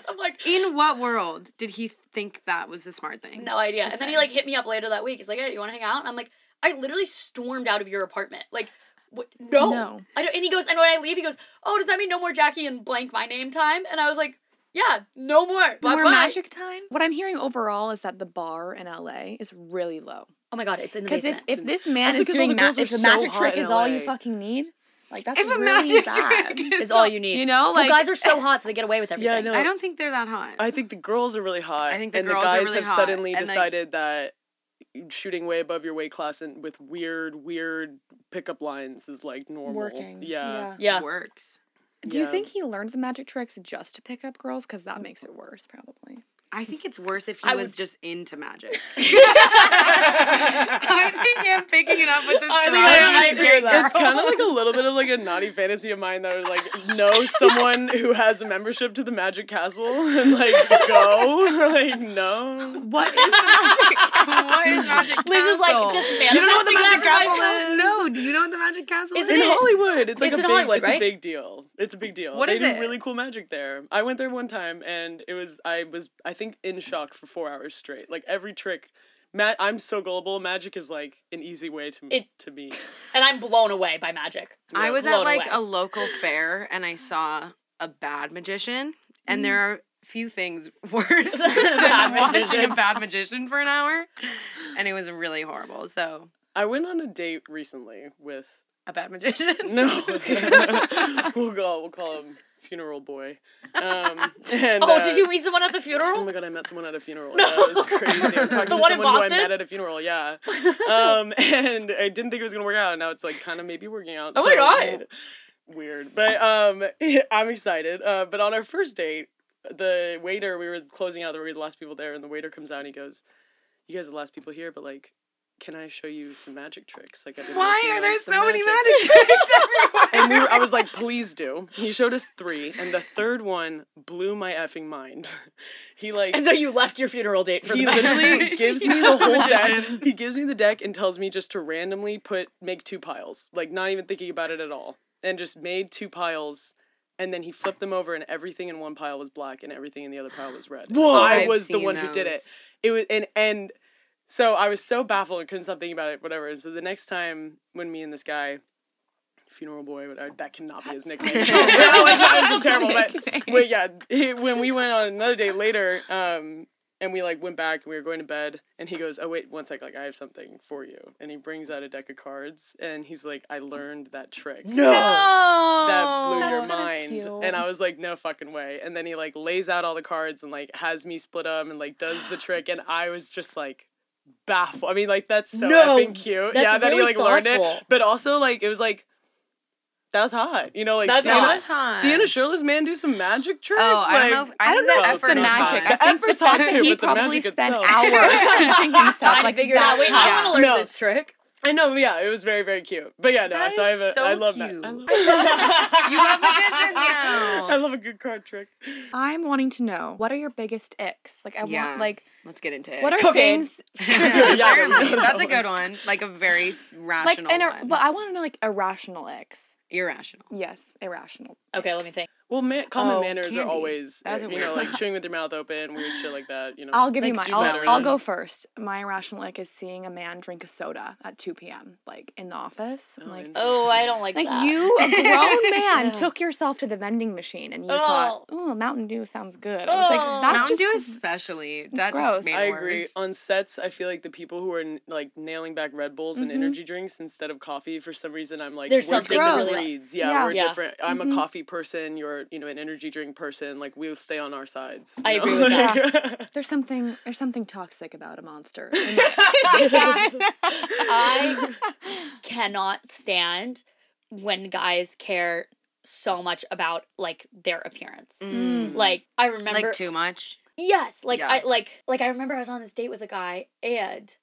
I'm like, In what world did he think that was a smart thing? no idea. And then he like hit me up later that week. He's like, hey, do you want to hang out? And I'm like, I literally stormed out of your apartment. Like, what? no. No. I don't, and he goes, and when I leave, he goes, oh, does that mean no more Jacky and blank my name time? And I was like, yeah, no more. No more Bye-bye. magic time. What I'm hearing overall is that the bar in LA is really low. Oh my god, it's in the Because if, basement. if this man Also is 'cause all doing the ma- if the so magic trick is all you fucking need, like that's if a magic bad. trick is all you need. You know, well, like guys are so hot, so they get away with everything. Yeah, no. I don't think they're that hot. I think the girls are really hot. I think the and girls the are guys really have hot, suddenly and, like- decided that shooting way above your weight class and with weird, weird pickup lines is like normal. working. Yeah. Yeah. works. Do you think he learned the magic tricks just to pick up girls? Because that mm. makes it worse, probably. I think it's worse if he I was would- just into magic. I think him picking it up with the I straw. think I- I is agree great. that. It's kind of like a little bit of like a naughty fantasy of mine that would like know someone who has a membership to the Magic Castle and like go like no. What is the magic? What is Magic Liz is Castle? like just You don't know what the Magic Castle is? No, do you know what the Magic Castle is? Isn't in it? Hollywood. It's like It's a in big, Hollywood, it's right? a big deal. It's a big deal. What they is do it? really cool magic there. I went there one time and it was I was I think in shock for four hours straight. Like every trick. Matt, I'm so gullible. Magic is like an easy way to It- to me. And I'm blown away by magic. I was at like away. a local fair and I saw a bad magician, and mm. there are few things worse than Bad watching a bad magician for an hour, and it was really horrible. So I went on a date recently with a bad magician. no. we'll go. We'll call him funeral boy. Um, and, Oh, uh, did you meet someone at the funeral? Oh my god, I met someone at a funeral. No. Yeah, it was crazy. I'm talking The to one in someone who I met at a funeral, yeah. Um, and I didn't think it was gonna work out, and now it's like kind of maybe working out. Oh my so, God. Weird. But um I'm excited. Uh, but on our first date, the waiter, we were closing out, we were the last people there, and the waiter comes out and he goes, You guys are the last people here, but like can I show you some magic tricks? Like, I've Why are there so many magic tricks everywhere? And we I was like, please do. He showed us three, and the third one blew my effing mind. He like And so you left your funeral date for he the literally gives me the whole deck. He gives me the deck and tells me just to randomly put make two piles, like not even thinking about it at all, and just made two piles. And then he flipped them over, and everything in one pile was black, and everything in the other pile was red. Whoa. I was the one who did it. It was and and so I was so baffled and couldn't stop thinking about it. Whatever. So the next time when me and this guy funeral boy. But I, that cannot be his nickname. like, that was terrible. But wait, yeah, he, when we went on another date later, um, and we like went back and we were going to bed, and he goes, "Oh wait, one sec, like I have something for you," and he brings out a deck of cards, and he's like, "I learned that trick." No. that blew That's your mind cute. and i was like no fucking way and then he like lays out all the cards and like has me split them and like does the trick and i was just like baffled i mean like that's so No, effing cute that's yeah that he really like learned it but also like it was like that was hot you know like That's seeing, hot. was hot. seeing a shirtless man do some magic tricks Oh, I don't like, know. If, I, I don't know the if effort the magic. hot. I think the effort's fact that he probably spent itself. hours teaching himself. Trying to like figure it out. Wait, I that. want to learn No. this trick. I know, yeah, it was very, very cute. But yeah, no, That so I have a, so I love cute. that. I love, You love magicians now. I love a good card trick. I'm wanting to know what are your biggest icks? Like I Yeah. want like Let's get into it. what are Cocaine. things Yeah, Apparently, that that's a good one. Like a very s- like rational and one. but I want to know like irrational icks. Irrational. Yes, irrational. Okay, let me think. Well, ma- common Oh, manners candy. are always, That's uh, you weird know, like chewing with your mouth open, weird shit like that. You know. I'll give you my. I'll. I'll go first. My irrational ick is seeing a man drink a soda at 2 p.m. like in the office. I'm Oh, like. Oh, I don't like, like that. you, a grown man, Yeah. took yourself to the vending machine and you thought, "Oh, Mountain Dew sounds good." I was Oh. like, "That's Mountain just Dew especially. That gross. just made I agree. worse. On sets, I feel like the people who are n- like nailing back Red Bulls and Mhm. energy drinks instead of coffee, for some reason, I'm like, There's we're something different really- Yeah, Yeah. we're Yeah. different. I'm a coffee person. You're, you know, an energy drink person. Like we'll stay on our sides. I know? agree with that. there's something there's something toxic about a monster." I cannot stand when guys care so much about like their appearance. Mm. Like I remember like too much. Yes, like Yeah. I like like I remember I was on this date with a guy and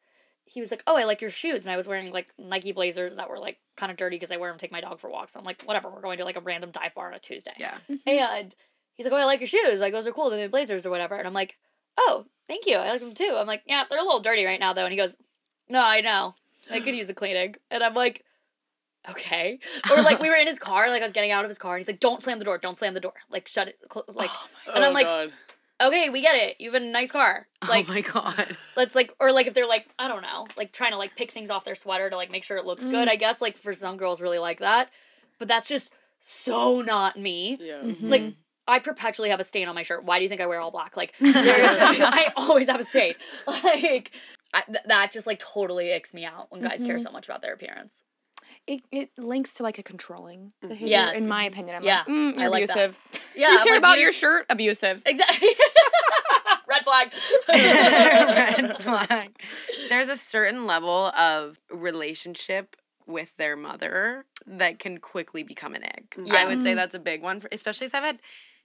he was like, "Oh, I like your shoes," and I was wearing like Nike Blazers that were like kind of dirty because I wear them to take my dog for walks. But I'm like, whatever, we're going to like a random dive bar on a Tuesday. Yeah. Mm-hmm. And he's like, "Oh, I like your shoes. Like those are cool, the new Blazers or whatever." And I'm like, "Oh, thank you. I like them too." I'm like, "Yeah, they're a little dirty right now though." And he goes, "No, I know. I could use a cleaning." And I'm like, "Okay." Or like we were in his car, like I was getting out of his car, and he's like, "Don't slam the door. Don't slam the door. Like shut it. Cl- like." Oh and I'm Oh, like, God. Okay, we get it. You have a nice car. Like, oh my god. let's like, or like if they're like, I don't know, like trying to like pick things off their sweater to like make sure it looks good. I guess like for some girls really like that, but that's just so not me. Yeah. Mhm. Like I perpetually have a stain on my shirt. Why do you think I wear all black? Like I always have a stain. Like I, th- that just like totally icks me out when guys care Mhm. so much about their appearance. it, it links to like a controlling behavior, Yes. in my opinion. I'm Yeah, like, mm, I you're like that. abusive. Yeah, you care like, about you- your shirt? Abusive. Exactly. Red flag. Red flag. There's a certain level of relationship with their mother that can quickly become an egg. Yeah. I would say that's a big one, for, especially since I've had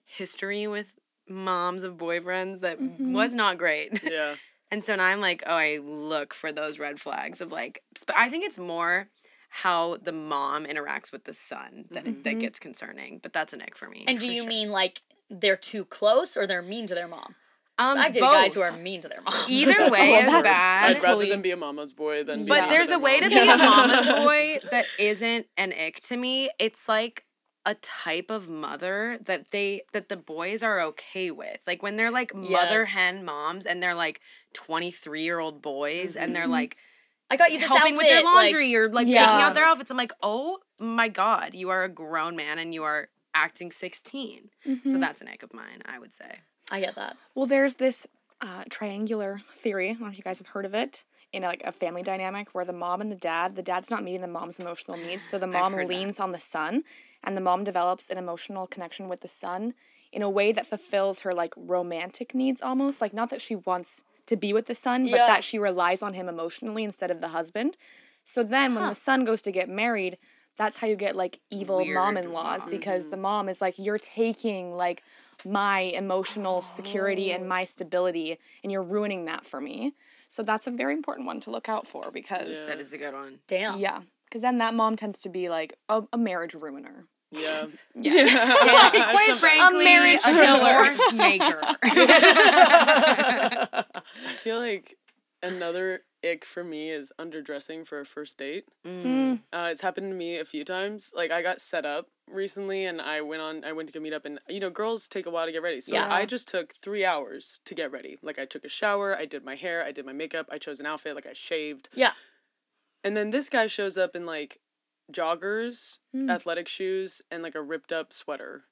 history with moms of boyfriends that Mhm. was not great. Yeah. And so now I'm like, oh, I look for those red flags of like, but I think it's more how the mom interacts with the son that that Mhm. gets concerning. But that's an egg for me. and do you sure. mean like they're too close or they're mean to their mom? 'Cause um, I've dated both. guys who are mean to their mom. either way is that's- bad. I'd rather equally- them be a mama's boy than be But there's a way to be a mama's boy that isn't an ick to me. It's like a type of mother that they that the boys are okay with. Like when they're like mother Yes. hen moms and they're like 23 year old boys and they're Mhm. like I got you this helping with their outfit, like- laundry or like Yeah. picking out their outfits. I'm like, oh my god, you are a grown man and you are acting 16. So Mhm. that's an ick of mine, I would say. I get that. Well, there's this uh, triangular theory. I don't know if you guys have heard of it. In like a family dynamic where the mom and the dad, the dad's not meeting the mom's emotional needs, so the mom heard that. leans on the son, and the mom develops an emotional connection with the son in a way that fulfills her like romantic needs almost. Like not that she wants to be with the son, but Yeah. that she relies on him emotionally instead of the husband. So then when the son goes to get married, that's how you get like evil Weird mom-in-laws mm-hmm. because the mom is like you're taking like my emotional security and oh. my stability and you're ruining that for me. So that's a very important one to look out for because Yeah. That is a good one. Damn. yeah, because then that mom tends to be like a, a marriage ruiner. Yeah. Yeah. Quite frankly, marriage a killer. divorce maker. I feel like another ick for me is underdressing for a first date. Mm. Uh, it's happened to me a few times. Like I got set up recently, and I went on. I went to go meet up, and you know, girls take a while to get ready. So Yeah. I just took three hours to get ready. Like I took a shower, I did my hair, I did my makeup, I chose an outfit, like I shaved. Yeah. And then this guy shows up in like joggers, Mm. athletic shoes, and like a ripped up sweater.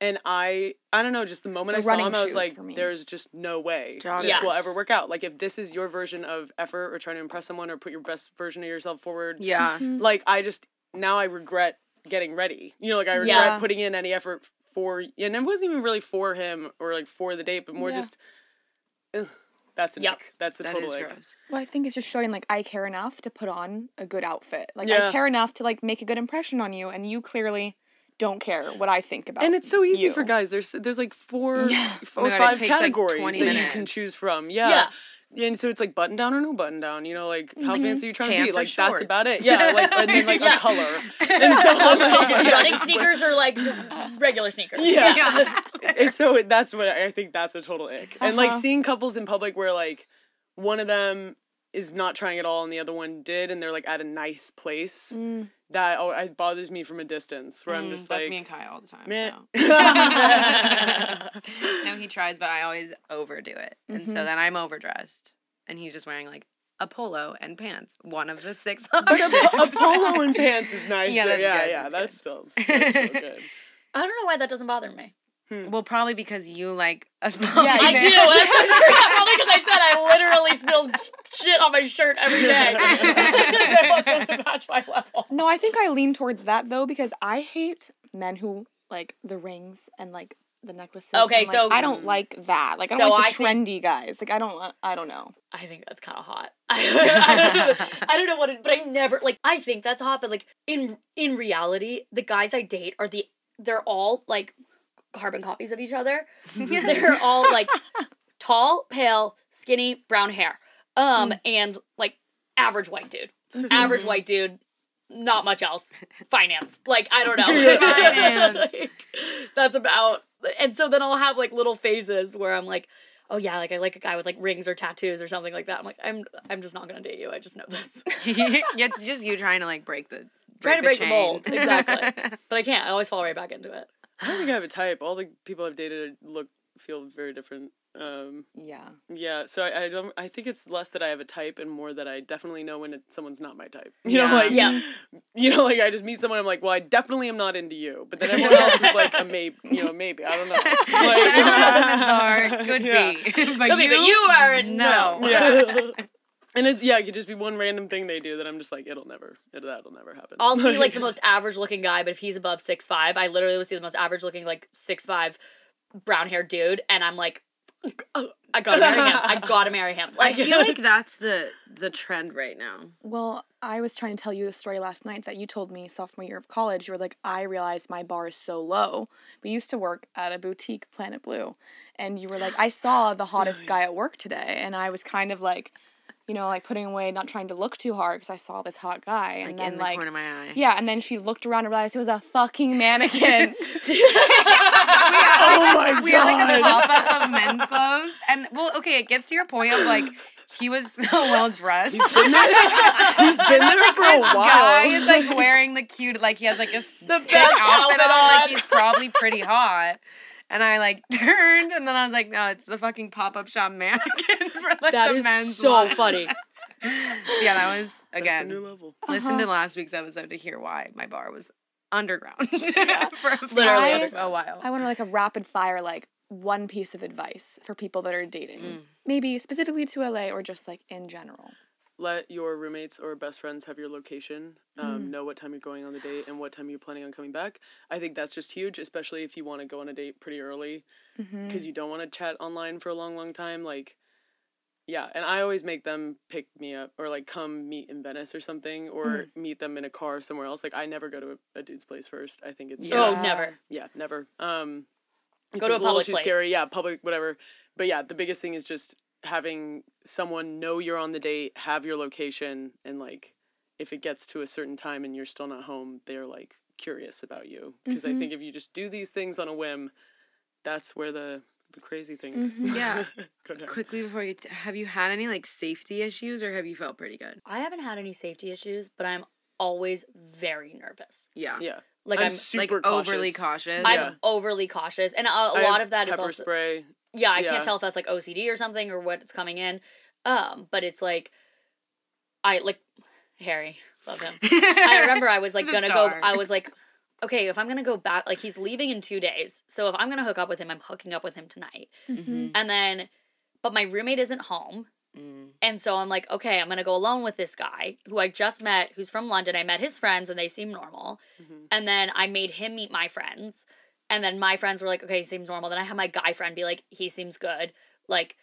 And I, I don't know, just the moment The I saw running him, I was like, "There's just no way Joggers. this will ever work out." Like, if this is your version of effort or trying to impress someone or put your best version of yourself forward, Yeah. Mhm. like I just now I regret getting ready. You know, like I regret Yeah. putting in any effort for, and it wasn't even really for him or like for the date, but more Yeah. just. Ugh, that's an Yep. ick. That's the That total is ick. gross. Well, I think it's just showing like I care enough to put on a good outfit. Like Yeah. I care enough to like make a good impression on you, and you clearly don't care what I think about. And it's so easy you. for guys. There's there's like four Yeah. four Oh or God, five takes, like, categories 20 that you can choose from. Yeah. Yeah. And so it's like button down or no button down. You know, like how Mhm. fancy are you trying to be? or Like that's about it. Yeah. Like and then like Yeah. a color. And so like, Running sneakers are like just regular sneakers. Yeah. Yeah. and so that's what I think that's a total ick. And like Uh-huh. seeing couples in public where like one of them is not trying at all and the other one did and they're like at a nice place. Mm. That oh, it bothers me from a distance where I'm Mm, just that's like me and Kai all the time. man. So. no, he tries, but I always overdo it, and so Mhm. then I'm overdressed, and he's just wearing like a polo and pants. One of the six But a, options. po- a polo and pants is nice. Yeah, Yeah, that's yeah, good, yeah. that's That's, good. still that's still good. I don't know why that doesn't bother me. Hmm. well, probably because you like a sloppy Yeah, I you do. man. That's so true. Probably because I said I literally spill shit on my shirt every day. I want someone to match my level. No, I think I lean towards that though because I hate men who like the rings and like the necklaces. Okay, and, like, so- I don't like that. Like I So don't like I the think- trendy guys. Like I don't. Uh, I don't know. I think that's kind of hot. I, don't know, I don't know what it, but I never like. I think that's hot, but like in in reality, the guys I date are the they're all like carbon copies of each other. they're all like tall, pale, skinny, brown hair, um, and like average white dude. Average white dude. Not much else. Finance. Like, I don't know. Finance. Like, that's about. And so then I'll have like little phases where I'm like, oh yeah, like I like a guy with like rings or tattoos or something like that. I'm like, I'm I'm just not gonna date you. I just know this. yeah, it's just you trying to like break the Trying to break the mold, exactly. But I can't. I always fall right back into it. I don't think I have a type. All the people I've dated look feel very different. Um, Yeah. yeah, so I, I don't. I think it's less that I have a type and more that I definitely know when it, someo's not my type. You Yeah. know, like Yeah. you know, like I just meet someone. I'm like, well, I definitely am not into you. But then everyone else is like a maybe. You know, maybe I don't know. Like, Everyone else in this bar could Yeah. be, but Could be, you, but you are a no. Yeah. And it's yeah, it could just be one random thing they do that I'm just like, it'll never, it, that'll never happen. I'll see like the most average looking guy, but if he's above six five, I literally will see the most average looking like six five brown haired dude, and I'm like, "Oh, I gotta marry him. I gotta marry him. I feel like that's the the trend right now. Well, I was trying to tell you a story last night that you told me sophomore year of college. You were like, I realized my bar is so low. We used to work at a boutique, Planet Blue, and you were like, I saw the hottest guy at work today, and I was kind of like, you know, like putting away, not trying to look too hard because I saw this hot guy, and Like then in the like. corner of my eye. Yeah, and then she looked around and realized it was a fucking mannequin. oh my we had like a pop up of men's clothes, and well, okay, it gets to your point of like he was so well dressed. He's been there. He's been there for a this while. guy is like wearing the cute, like he has like a The sick best outfit outfit on. Like he's probably pretty hot. And I like turned, and then I was like, no, it's the fucking pop up shop mannequin for like that the is men's so line. funny. So, yeah, that was That's again. a new level. Listen Uh-huh. to last week's episode to hear why my bar was underground for a Literally I- underground. a while. I want to like a rapid fire, like one piece of advice for people that are dating, Mm. maybe specifically to LA or just like in general. Let your roommates or best friends have your location. Um, Mm. Know what time you're going on the date and what time you're planning on coming back. I think that's just huge, especially if you want to go on a date pretty early Mm-hmm. because you don't want to chat online for a long, long time. Like, yeah, and I always make them pick me up or like come meet in Venice or something or Mm. meet them in a car somewhere else. Like, I never go to a, a dude's place first. I think it's Yeah. Oh, never. yeah, never. Um, it's Go to just a public too place. scary. Yeah, public, whatever. But yeah, the biggest thing is just having someone know you're on the date, have your location, and like if it gets to a certain time and you're still not home, they're like curious about you. Because I Mhm. think if you just do these things on a whim, that's where the the crazy things. Mhm. Yeah. Quickly before you, t- have you had any like safety issues or have you felt pretty good? I haven't had any safety issues, but I'm always very nervous. Yeah. Yeah, Like I'm, I'm, super like cautious. overly cautious. I'm Yeah. overly cautious, and a lot of that is pepper also spray. yeah. I yeah. can't tell if that's like OCD or something or what's coming in. Um, but it's like I like Harry, love him. I remember I was like gonna star. go. I was like, okay, if I'm gonna go back, like he's leaving in two days, so if I'm gonna hook up with him, I'm hooking up with him tonight. Mhm. And then, but my roommate isn't home, Mm. and so I'm like, okay, I'm gonna go alone with this guy who I just met, who's from London. I met his friends, and they seem normal. Mhm. And then I made him meet my friends, and then my friends were like, okay, he seems normal. Then I had my guy friend be like, he seems good, like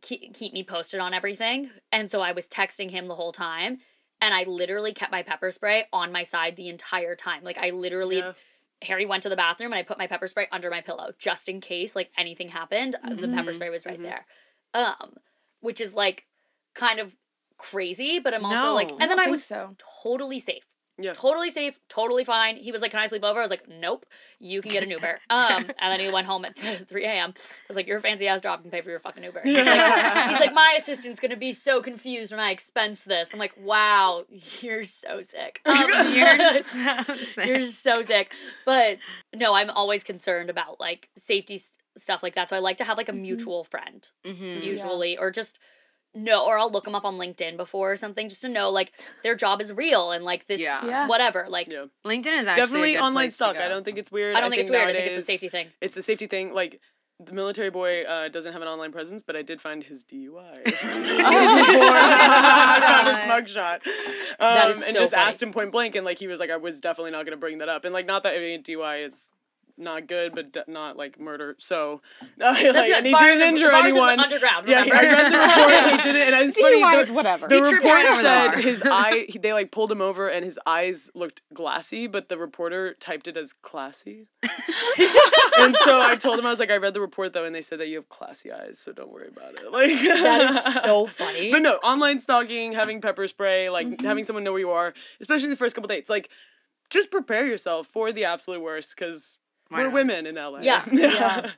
keep, keep me posted on everything. And so I was texting him the whole time. And I literally kept my pepper spray on my side the entire time. Like I literally Yeah. Harry went to the bathroom and I put my pepper spray under my pillow just in case like anything happened. uh, The pepper Mhm. spray was right Mhm. there. Um, which is like kind of crazy, but I'm also like and then don't I was so. totally safe. Yeah. Totally safe, totally fine. He was like, Can I sleep over? I was like, Nope, you can get an Uber. Um, and then he went home at 3 a.m. I was like, Your fancy ass job can pay for your fucking Uber. He's like, he's like, My assistant's gonna be so confused when I expense this. I'm like, Wow, you're so sick. Um, You're so sick. you're so sick. But no, I'm always concerned about like safety stuff like that. So I like to have like a Mhm. mutual friend Mhm. usually, or just know, or I'll look them up on LinkedIn before or something just to know like their job is real and like this, Yeah. Yeah. whatever. Like, Yeah. LinkedIn is actually a Definitely good online place to go. I don't think it's weird. I don't think, it's weird. I think it's a safety thing. It's a safety thing. Like the military boy uh, doesn't have an online presence, but I did find his DUI before I got his mugshot. Um, That is and just funny. asked him point blank, and like he was like, I was definitely not going to bring that up, and like not that I mean DUI is not good, but d- not like murder. So uh, like, That's and he Bars didn't in- injure bars in anyone. underground. Yeah, Remember? I read the report. and he did it, and it's funny. The- whatever. the He tripped reporter the said his eye. he- They like pulled him over, and his eyes looked glassy, but the reporter typed it as classy. and so I told him I was like, I read the report though, and they said that you have classy eyes, so don't worry about it. Like That is so funny. But no, online stalking, having pepper spray, like Mm-hmm. having someone know where you are, especially the first couple dates, like just prepare yourself for the absolute worst because we're not? women in LA. Yeah. Yeah.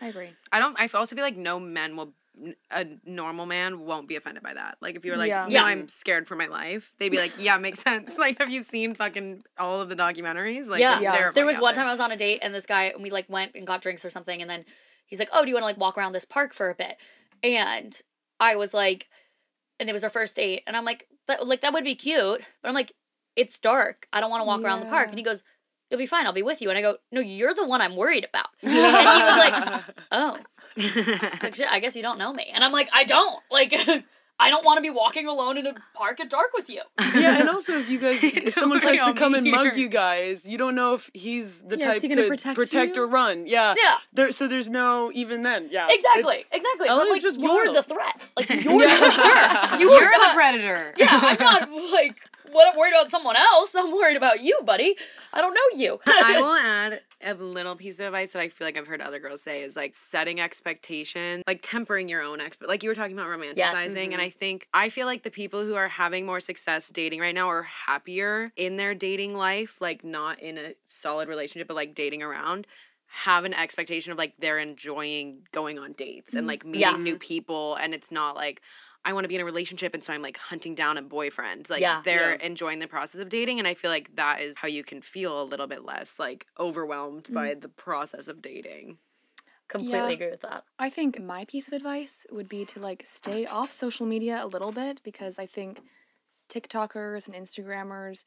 I agree. I don't. I also feel like no men will. A normal man won't be offended by that. Like if you were like, Yeah. no, Yeah. I'm scared for my life. They'd be like, yeah, makes sense. Like, have you seen fucking all of the documentaries? Like, yeah. Yeah. There was one there. time I was on a date and this guy and we like went and got drinks or something and then he's like, "Oh, do you want to like walk around this park for a bit?" And I was like, and it was our first date, and I'm like, that like that would be cute, but I'm like, it's dark. I don't want to walk around the park. And he goes, "You'll be fine. I'll be with you." And I go, "No, you're the one I'm worried about." and he was like, "Oh." It's like, shit, I guess you don't know me. And I'm like, I don't. Like, I don't want to be walking alone in a park at dark with you. yeah, and also if you guys, if someone tries to come and mug you guys, you don't know if he's the Yeah, type he gonna protect protect, or run. Yeah. Yeah, There, so there's no even then. Yeah. exactly, exactly. LA But is like, just you're wild. the threat. Like, you're the concern. You You're are the predator. Yeah, I'm not like what I'm worried about someone else. I'm worried about you, buddy. I don't know you. I will add a little piece of advice that I feel like I've heard other girls say is like setting expectation, like tempering your own expect. Like you were talking about romanticizing, and mm-hmm. I think I feel like the people who are having more success dating right now are happier in their dating life, like not in a solid relationship, but like dating around. Have an expectation of like they're enjoying going on dates and mm-hmm. like meeting Yeah. new people, and it's not like I want to be in a relationship and so I'm like hunting down a boyfriend. Like Yeah. they're Yeah. enjoying the process of dating and I feel like that is how you can feel a little bit less like overwhelmed by mm. the process of dating. Completely Yeah. agree with that. I think my piece of advice would be to like stay off social media a little bit because I think TikTokers and Instagrammers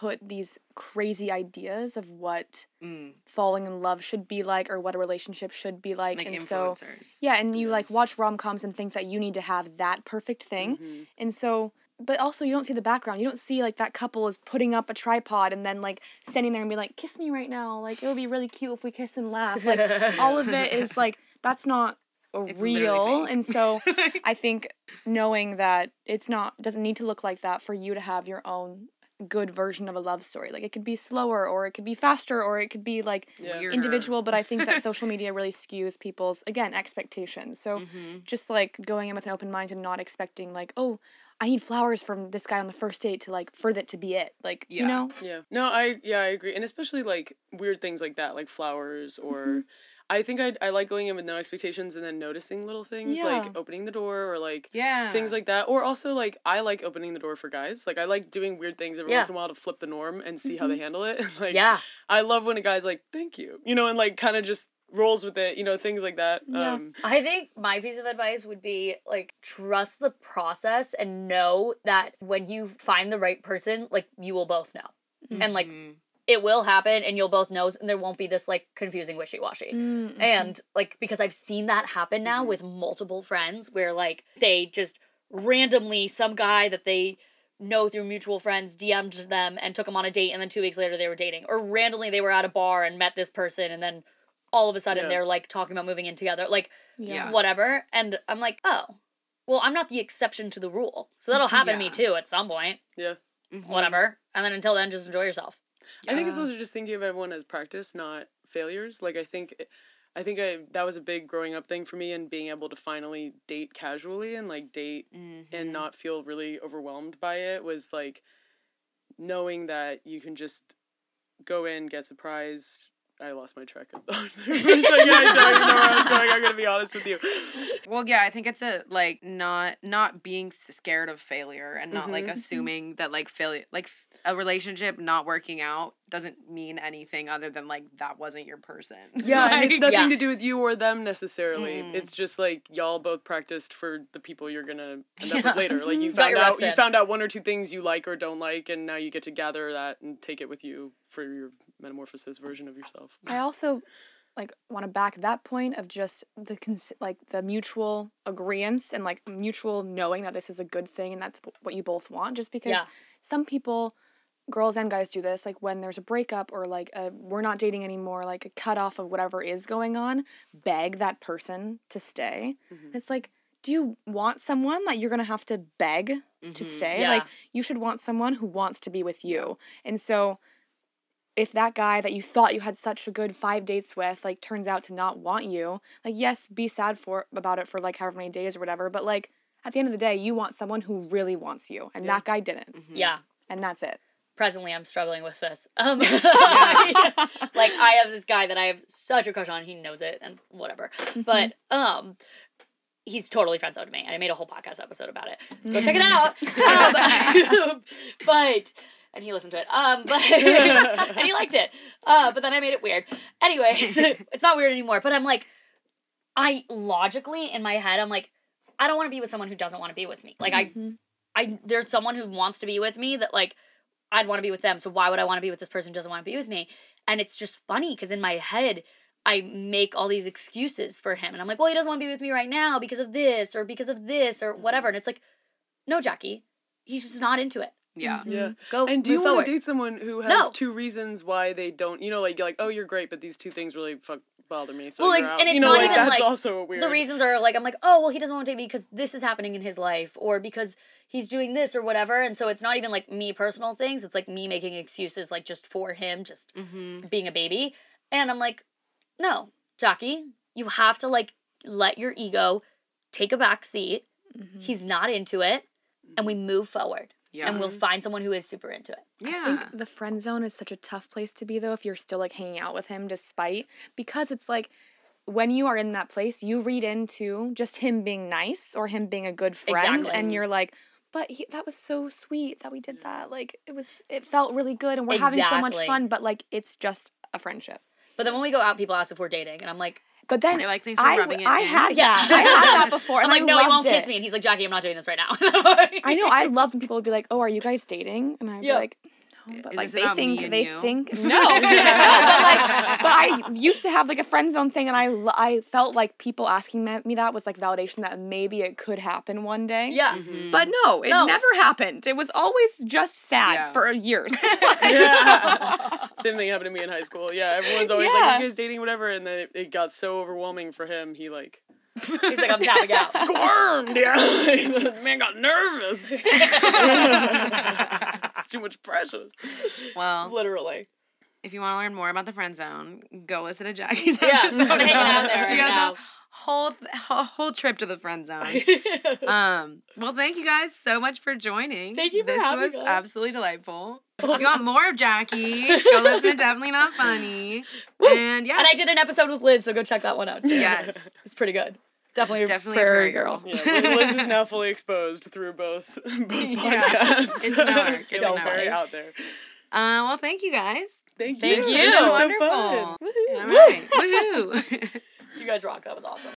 put these crazy ideas of what Mm, falling in love should be like or what a relationship should be like, like and so yeah and you like watch rom-coms and think that you need to have that perfect thing. Mhm. and so but also you don't see the background. You don't see like that couple is putting up a tripod and then like standing there and be like kiss me right now. Like it would be really cute if we kiss and laugh. Like all of it is like that's not real and so i think knowing that it's not doesn't need to look like that for you to have your own good version of a love story like it could be slower or it could be faster or it could be like Yeah. Individual but i think that social media really skews people's again expectations so Mhm. just like going in with an open mind and not expecting like oh i need flowers from this guy on the first date to like for that to be it like Yeah. you know Yeah. No, I yeah, I agree. And especially like weird things like that, like flowers or Mm-hmm. I think I I like going in with no expectations and then noticing little things like opening the door or like Yeah. things like that. Or also like I like opening the door for guys. Like I like doing weird things every Yeah. once in a while to flip the norm and see how they handle it. like Yeah. I love when a guy's like, "Thank you," you know, and like kind of just rolls with it, you know, things like that. Yeah. Um, I think my piece of advice would be like trust the process and know that when you find the right person, like you will both know. And like Mhm. It will happen and you'll both know and there won't be this like confusing wishy-washy. Mm, And like because I've seen that happen now Mhm. with multiple friends where like they just randomly some guy that they know through mutual friends DM'd them and took them on a date and then 2 weeks later they were dating or randomly they were at a bar and met this person and then all of a sudden Yeah. they're like talking about moving in together. Like Yeah. whatever. And I'm like, oh, well, I'm not the exception to the rule. So that'll happen to me too at some point. yeah. Mhm. Whatever. And then until then, just enjoy yourself. I think it's also just thinking of everyone as practice, not failures. Like I think, I think I that was a big growing up thing for me, and being able to finally date casually and like date Mhm. and not feel really overwhelmed by it was like knowing that you can just go in, get surprised. I lost my track of thought for a. I don't know where I was going. I'm gonna be honest with you. Well, yeah, I think it's a like not not being scared of failure and not like Mhm. assuming that like failure like a relationship not working out doesn't mean anything other than like that wasn't your person. Yeah, and it's nothing Yeah. to do with you or them necessarily. Mm. It's just like y'all both practiced for the people you're gonna end up Yeah. with later. Like you found out you in. found out one or two things you like or don't like, and now you get to gather that and take it with you for your metamorphosis version of yourself. I also like want to back that point of just the cons- like the mutual agreement and like mutual knowing that this is a good thing and that's what you both want just because Yeah. some people girls and guys do this like when there's a breakup or like a, we're not dating anymore like a cutoff of whatever is going on beg that person to stay Mhm. it's like do you want someone that you're gonna have to beg to Mhm. stay Yeah. like you should want someone who wants to be with you and so if that guy that you thought you had such a good five dates with like turns out to not want you like yes be sad for about it for like however many days or whatever but like at the end of the day you want someone who really wants you and Yeah. that guy didn't Mhm. Yeah. and that's it Presently, I'm struggling with this. Um, like, I have this guy that I have such a crush on. He knows it and whatever. But um, he's totally friend zoned me. And I made a whole podcast episode about it. Go check it out. Um, but and he listened to it. Um, but and he liked it. Uh, but then I made it weird. Anyways, it's not weird anymore. But I'm like, I logically in my head, I'm like, I don't want to be with someone who doesn't want to be with me. Like I, Mhm. I there's someone who wants to be with me that like I'd want to be with them. So why would I want to be with this person who doesn't want to be with me? And it's just funny because in my head. I make all these excuses for him. And I'm like, well, he doesn't want to be with me right now because of this or because of this or whatever. And it's like, no, Jacky, he's just not into it. Yeah. Mm-hmm. Yeah. Go And do move you want forward. to date someone who has No. two reasons why they don't? You know, like you're like, oh, you're great, but these two things really fuck bother me. So Well, ex- and it's you know, not like even, that's like, also weird. the reasons are like I'm like, oh well, he doesn't want to date me because this is happening in his life, or because he's doing this or whatever. And so it's not even like me personal things. It's like me making excuses like just for him, just Mm-hmm. being a baby. And I'm like, no, Jacky, you have to like let your ego take a back seat. Mhm. He's not into it, and we move forward, Yeah. and we'll mm-hmm. find someone who is super into it. Yeah. I think the friend zone is such a tough place to be though if you're still like hanging out with him despite because it's like when you are in that place you read into just him being nice or him being a good friend Exactly. and you're like but he, that was so sweet that we did that like it was it felt really good and we're having so much fun but like it's just a friendship But then when we go out, people ask if we're dating, and I'm like, but then I like I, rubbing it I in. had Yeah. that I had that before I'm and like, I no, he won't loved kiss it. me, and he's like, Jacky, I'm not doing this right now. I know I love when people would be like, "Oh, are you guys dating?" And I'd Yeah. be like, "No," but Is like they think they you? think no, no, but like, but I used to have like a friend zone thing, and I I felt like people asking me me that was like validation that maybe it could happen one day. yeah. Mhm. But no, it No. never happened. It was always just sad Yeah. for years. yeah. Same thing happened to me in high school. Yeah, everyone's always like, Yeah. "Are you guys dating?" Whatever, and then it, it got so overwhelming for him. He like He's like, I'm tapping out. squirmed. Yeah, the man got nervous. Too much pressure. well, Literally. if you want to learn more about the friend zone, go listen to Jacky's Yes, episode. Hanging out there right now. whole whole trip to the friend zone. um, well, thank you guys so much for joining. Thank you for this having was us. absolutely delightful. if you want more of Jackie, go listen to Definitely Not Funny. And yeah, And I did an episode with Liz, so go check that one out. Too. yes, It's pretty good. Definitely, Definitely a prairie prairie girl. girl. Yeah, Liz is now fully exposed through both both Yeah. podcasts. It's a. It's so network. very out there. uh, well, thank you guys. Thank, you. Thank you. you. This was so Wonderful. fun. All right, Woohoo. Woohoo!